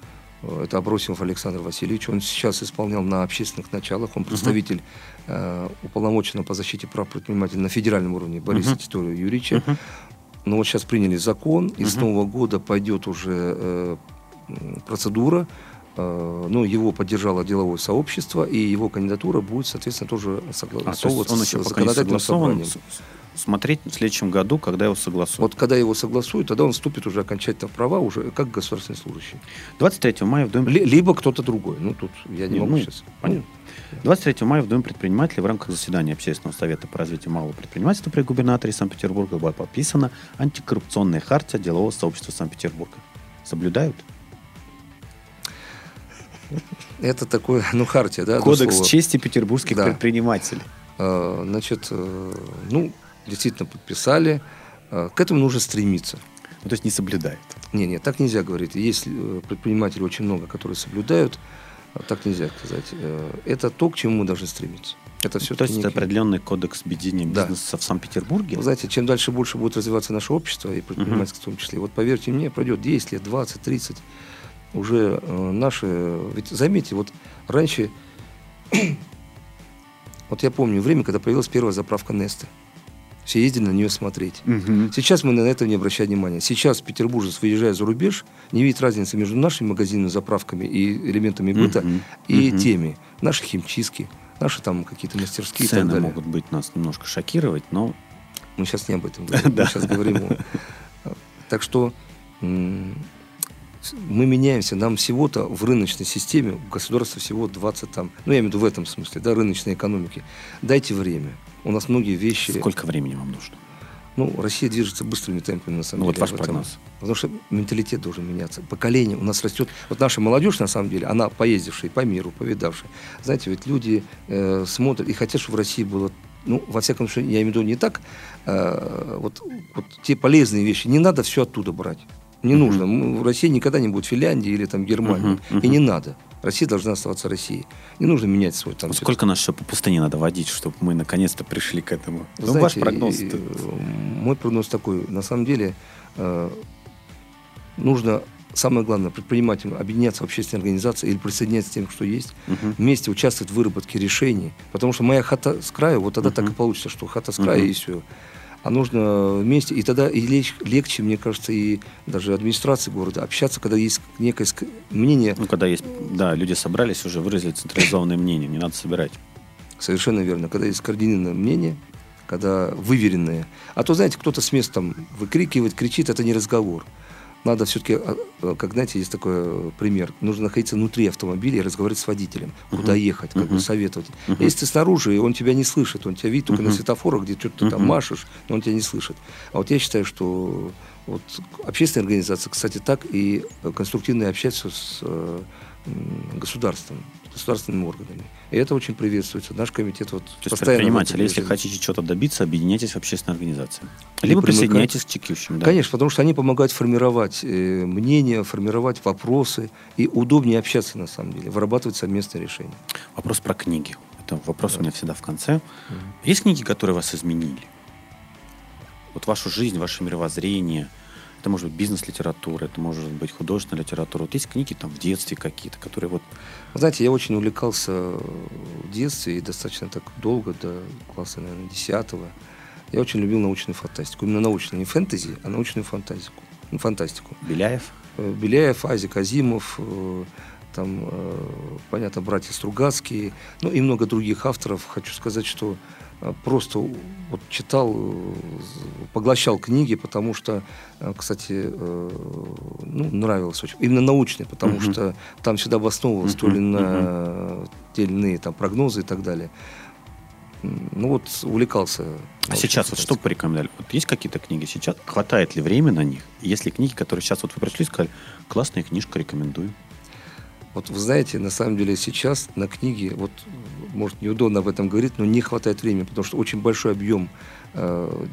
это Абросимов Александр Васильевич. Он сейчас исполнял на общественных началах. Он представитель э, уполномоченного по защите прав предпринимателей на федеральном уровне Бориса Мгм. Титовича Юрьевича. Мгм. Но вот сейчас приняли закон, и с Мгм. нового года пойдет уже э, процедура. Э, ну, его поддержало деловое сообщество, и его кандидатура будет, соответственно, тоже А, то согласовываться он с еще законодательным собранием. С- Смотреть в следующем году, когда его согласуют. Вот когда его согласуют, тогда он вступит уже окончательно в права, уже как государственный служащий. 23 мая в Доме Ли- либо кто-то другой. Ну, тут я не Не, могу ну, сейчас. понятно. 23 мая в Доме предпринимателей в рамках заседания Общественного совета по развитию малого предпринимательства при губернаторе Санкт-Петербурга была подписана антикоррупционная хартия делового сообщества Санкт-Петербурга. Соблюдают? Это такой, ну, хартия, да? Кодекс чести петербургских Да. предпринимателей. Э, Значит, э, ну, действительно подписали. Э, К этому нужно стремиться. Ну, то есть не соблюдают. Не, не, так нельзя говорить. Есть э, предпринимателей очень много, которые соблюдают. А Так нельзя сказать. Э, Это то, к чему мы должны стремиться. Это все то есть это определенный кодекс ведения Да. бизнеса в Санкт-Петербурге. Вы знаете, чем дальше больше будет развиваться наше общество, и предпринимательство в том числе, вот поверьте мне, пройдет 10 лет, 20, 30, уже э, наши... Ведь заметьте, вот раньше... вот я помню время, когда появилась первая заправка Несты. Все ездили на нее смотреть. Мгм. Сейчас мы на это не обращаем внимания. Сейчас петербуржец, выезжая за рубеж, не видит разницы между нашими магазинами, заправками и элементами быта Мгм. и Мгм. теми. Наши химчистки, наши там какие-то мастерские и так Цены далее. могут быть нас немножко шокировать, но Мы сейчас не об этом говорим. Мы сейчас говорим. Так что мы меняемся. Нам всего-то в рыночной системе, у государства всего 20 там, ну я имею в виду в этом смысле, да, рыночной экономики. Дайте время. У нас многие вещи... сколько времени вам нужно? Ну, Россия движется быстрыми темпами, на самом Ну, вот деле. ваш в этом. прогноз. Потому что менталитет должен меняться. Поколение у нас растет. Вот наша молодежь, на самом деле, она поездившая по миру, повидавшая. Знаете, ведь люди э, смотрят и хотят, чтобы в России было, ну, во всяком случае, я имею в виду не так, э, вот, вот те полезные вещи, не надо все оттуда брать. Не Мгм. нужно. В России никогда не будет Финляндии или там Германии. Мгм, И мгм. не надо. Россия должна оставаться Россией. Не нужно менять свой там. Вот Сколько нас еще по пустыне надо водить, чтобы мы наконец-то пришли к этому? Вы ну, ваш прогноз. и, э, Мой прогноз такой. На самом деле э, нужно, самое главное, предпринимателям объединяться в общественные организации или присоединяться к тем, что есть, вместе участвовать в выработке решений. Потому что моя хата с краю, вот тогда так и получится, что хата с края Мгм. и все. А нужно вместе, и тогда и леч- легче, мне кажется, и даже администрации города общаться, когда есть некое мнение Ну, когда есть, да, люди собрались, уже выразили централизованное мнение, не надо собирать. Совершенно верно. Когда есть координированное мнение, когда выверенное. А то, знаете, кто-то с места там выкрикивает, кричит, это не разговор. Надо все-таки, как знаете, есть такой э, пример. Нужно находиться внутри автомобиля и разговаривать с водителем. Куда Мгм. ехать, как бы Мгм. советовать. Мгм. Если ты снаружи, он тебя не слышит, он тебя видит только на Мгм. светофорах, где что-то ты там машешь, но он тебя не слышит. А вот я считаю, что вот общественные организации, кстати, так и э, конструктивно общаются с э, государством, государственными органами. И это очень приветствуется. Наш комитет вот То есть предприниматели, если хотите чего-то добиться, объединяйтесь в общественной организации. Либо примыкать- присоединяйтесь к текущим. Да. Конечно, потому что они помогают формировать э, мнения, формировать вопросы, и удобнее общаться на самом деле, вырабатывать совместные решения. Вопрос про книги. Это вопрос у меня всегда в конце. Есть книги, которые вас изменили? Вот вашу жизнь, ваше мировоззрение. Это может быть бизнес-литература, это может быть художественная литература. Вот есть книги там в детстве какие-то, которые вот... Знаете, я очень увлекался в детстве и достаточно так долго, до класса, наверное, 10 Я очень любил научную фантастику. Именно научную, не фэнтези, а научную фантастику. Ну, фантастику. Беляев? Э, Беляев, Азик Азимов, э, там, э, понятно, братья Стругацкие, ну и много других авторов. Хочу сказать, что просто вот читал, э, поглощал книги, потому что, э, кстати, э, ну, нравилось очень. Именно научные, потому Мгм. что там всегда обосновывалось то ли Мгм, на те или иные там прогнозы и так далее. Ну вот увлекался. А сейчас вот что порекомендовали? Вот есть какие-то книги сейчас? Хватает ли времени на них? Есть ли книги, которые сейчас вот вы пришли и сказали, классная книжка, рекомендую? Вот вы знаете, на самом деле сейчас на книге, вот, может, неудобно об этом говорить, но не хватает времени, потому что очень большой объем э,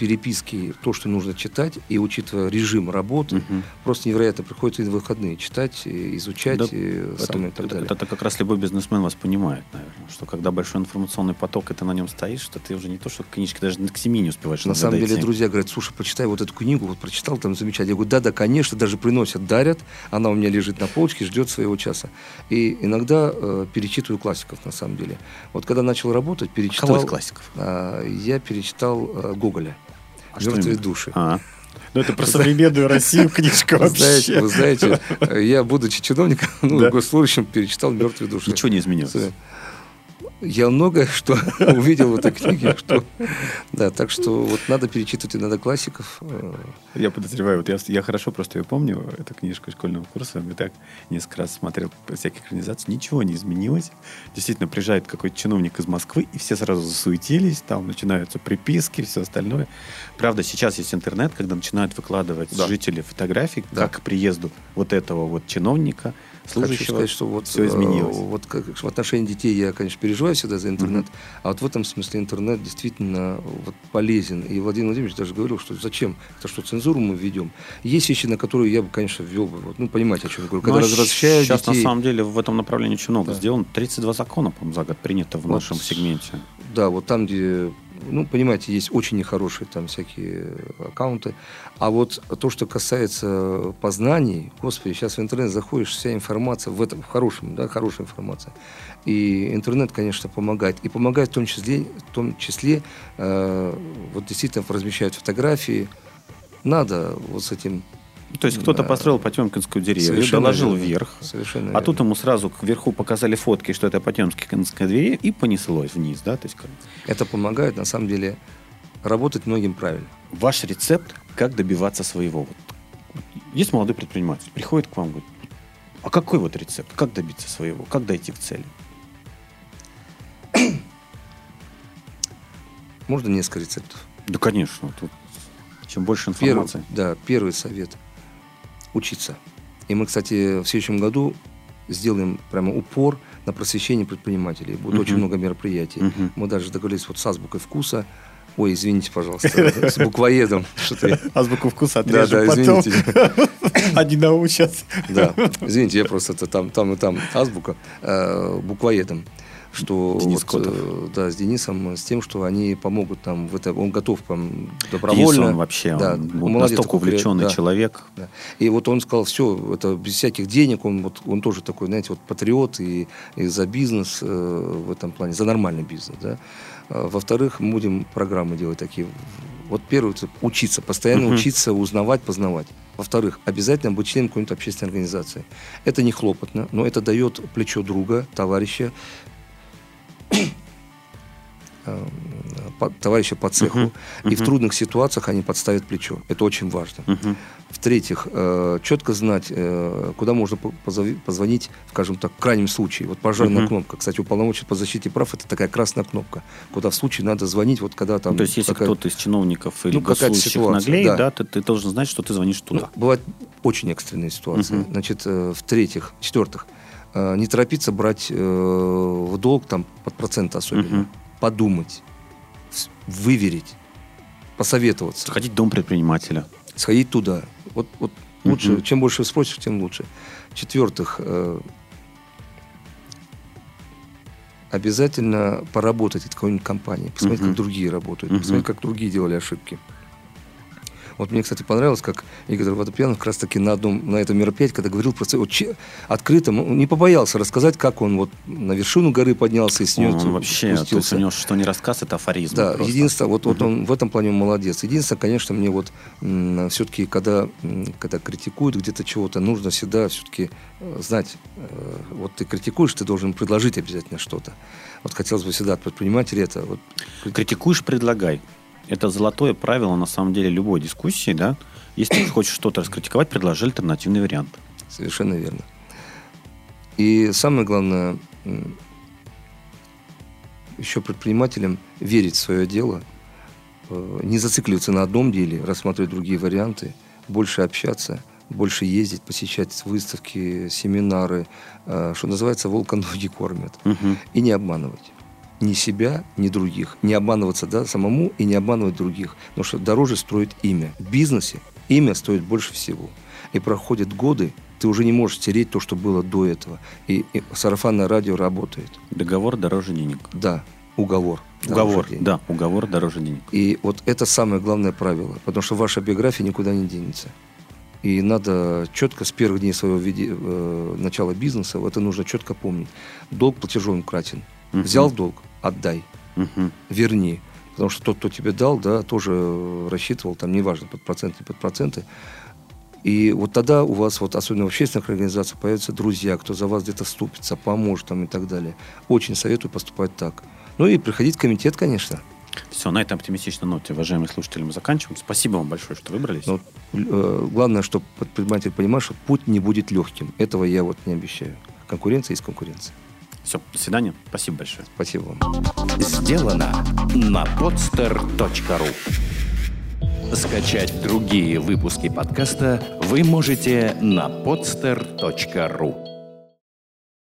переписки, то, что нужно читать, и учитывая режим работы, Мгм. просто невероятно приходится и на выходные читать, и изучать, Да, и Это, и так это- далее. это как раз любой бизнесмен вас понимает, наверное, что когда большой информационный поток, и ты на нем стоишь, что ты уже не то, что книжки, даже к семи не успеваешь На самом деле, друзья говорят, слушай, почитай вот эту книгу, вот прочитал, там замечательно. Я говорю, да-да, конечно, даже приносят, дарят, она у меня лежит на полочке, ждет своего часа. И иногда э, перечитываю классиков, на самом деле. Вот когда начал работать, перечитал... Кого из классиков? а, я перечитал э, Гоголя А что «Мертвые именно? души». А. Ну, это про современную Россию книжка Вы знаете, вообще. вы знаете, э, я, будучи чиновником, ну, Да. госслужащим, перечитал «Мертвые души». Ничего не изменилось. Я многое что увидел в этой книге, что да, так что вот надо перечитывать иногда классиков. Я подозреваю, вот я, я хорошо просто ее помню, эту книжку школьного курса, я так несколько раз смотрел всяких организаций, ничего не изменилось. Действительно, приезжает какой-то чиновник из Москвы, и все сразу засуетились, там начинаются приписки, все остальное. Правда, сейчас есть интернет, когда начинают выкладывать да. жители фотографий, да. как к приезду вот этого вот чиновника – служащего. Хочу сказать, что вот, все изменилось. Э, вот как, в отношении детей я, конечно, переживаю всегда за интернет, mm-hmm. а вот в этом смысле интернет действительно вот, полезен. И Владимир Владимирович даже говорил, что зачем? Это что, цензуру мы введем? Есть вещи, на которые я бы, конечно, ввел бы. Вот, ну, понимаете, о чем я говорю. Когда ну, Сейчас, детей... на самом деле, в этом направлении очень много да. сделано. 32 закона, по-моему, за год принято в вот, нашем сегменте. Да, вот там, где ну, понимаете, есть очень нехорошие там всякие аккаунты. А вот то, что касается познаний, господи, сейчас в интернет заходишь, вся информация в этом, в хорошем, да, хорошая информация. И интернет, конечно, помогает. И помогает в том числе, в том числе э, вот действительно размещают фотографии. Надо вот с этим то есть кто-то построил Потемкинскую деревню, доложил верно. вверх, Совершенно а тут ему сразу кверху показали фотки, что это Потемкинская деревня, и понеслось вниз, да? То есть... Это помогает, на самом деле, работать многим правильно. Ваш рецепт, как добиваться своего? Вот. Есть молодой предприниматель, приходит к вам, говорит, а какой вот рецепт? Как добиться своего? Как дойти к цели? Можно несколько рецептов? Да, конечно. Тут чем больше информации. Первый, да, первый совет – учиться. И мы, кстати, в следующем году сделаем прямо упор на просвещение предпринимателей. Будет uh-huh. очень много мероприятий. Uh-huh. Мы даже договорились вот с азбукой вкуса. Ой, извините, пожалуйста, с буквоедом. Азбуку вкуса отрежем Да, да, извините. Они научат. Да, извините, я просто там, там и там азбука э, буквоедом что Денис вот, э, да, с Денисом, с тем, что они помогут нам в это, он готов там, добровольно. Денис, он вообще, да, он, он молодец, настолько увлеченный да, человек. Да. И вот он сказал, все, это без всяких денег, он, вот, он тоже такой, знаете, вот патриот и, и за бизнес э, в этом плане, за нормальный бизнес, да. А, во-вторых, мы будем программы делать такие. Вот первое, учиться, постоянно uh-huh. учиться, узнавать, познавать. Во-вторых, обязательно быть членом какой-нибудь общественной организации. Это не хлопотно, но это дает плечо друга, товарища, товарища по цеху, uh-huh. Uh-huh. и в трудных ситуациях они подставят плечо. Это очень важно. Uh-huh. В-третьих, э, четко знать, э, куда можно позвонить, скажем так, в крайнем случае. Вот пожарная uh-huh. кнопка. Кстати, уполномочен по защите прав это такая красная кнопка, куда в случае надо звонить, вот когда там. То есть, если какая... кто-то из чиновников или ну, госслужащих наглеет, да, да ты, ты должен знать, что ты звонишь туда. Ну, бывают очень экстренные ситуации. Uh-huh. Значит, в-третьих, в-четвертых, Э, не торопиться брать э, в долг там под процент особенно. Угу. Подумать, выверить, посоветоваться. Сходить в дом предпринимателя. Сходить туда. Вот, вот угу. лучше, чем больше спросишь, тем лучше. В-четвертых, э, обязательно поработать в какой-нибудь компании, посмотреть, uh как другие работают, uh посмотреть, как другие делали ошибки. Вот мне, кстати, понравилось, как Игорь Водопьянов как раз-таки на одном, на этом мероприятии, когда говорил про вот, открыто, он не побоялся рассказать, как он вот на вершину горы поднялся и с нее он вообще, спустился. то есть у него что не рассказ, это афоризм. Да, просто. единственное, вот, вот он в этом плане молодец. Единственное, конечно, мне вот все-таки, когда, когда критикуют где-то чего-то, нужно всегда все-таки э, знать, э, вот ты критикуешь, ты должен предложить обязательно что-то. Вот хотелось бы всегда от предпринимателей это... Вот... Критикуешь, предлагай. Это золотое правило, на самом деле, любой дискуссии, да. Если ты хочешь что-то раскритиковать, предложи альтернативный вариант. Совершенно верно. И самое главное, еще предпринимателям верить в свое дело, э, не зацикливаться на одном деле, рассматривать другие варианты, больше общаться, больше ездить, посещать выставки, семинары, э, что называется, волка ноги кормят. Угу. И не обманывать ни себя, ни других. Не обманываться да, самому и не обманывать других. Потому что дороже строить имя. В бизнесе имя стоит больше всего. И проходят годы, ты уже не можешь стереть то, что было до этого. И, и сарафанное радио работает. Договор дороже денег. Да, уговор. Уговор, да, уговор дороже денег. И вот это самое главное правило, потому что ваша биография никуда не денется. И надо четко с первых дней своего виде, э, начала бизнеса, это нужно четко помнить. Долг платежом кратен. Угу. Взял долг, отдай, угу. верни. Потому что тот, кто тебе дал, да, тоже рассчитывал, там, неважно, под проценты, под проценты. И вот тогда у вас, вот, особенно в общественных организациях, появятся друзья, кто за вас где-то ступится, поможет там и так далее. Очень советую поступать так. Ну и приходить в комитет, конечно. Все, на этой оптимистичной ноте, уважаемые слушатели, мы заканчиваем. Спасибо вам большое, что выбрались. Но э, главное, чтобы предприниматель понимал, что путь не будет легким. Этого я вот не обещаю. Конкуренция есть конкуренция. Все, до свидания. Спасибо большое. Спасибо вам. Сделано на podster.ru Скачать другие выпуски подкаста вы можете на podster.ru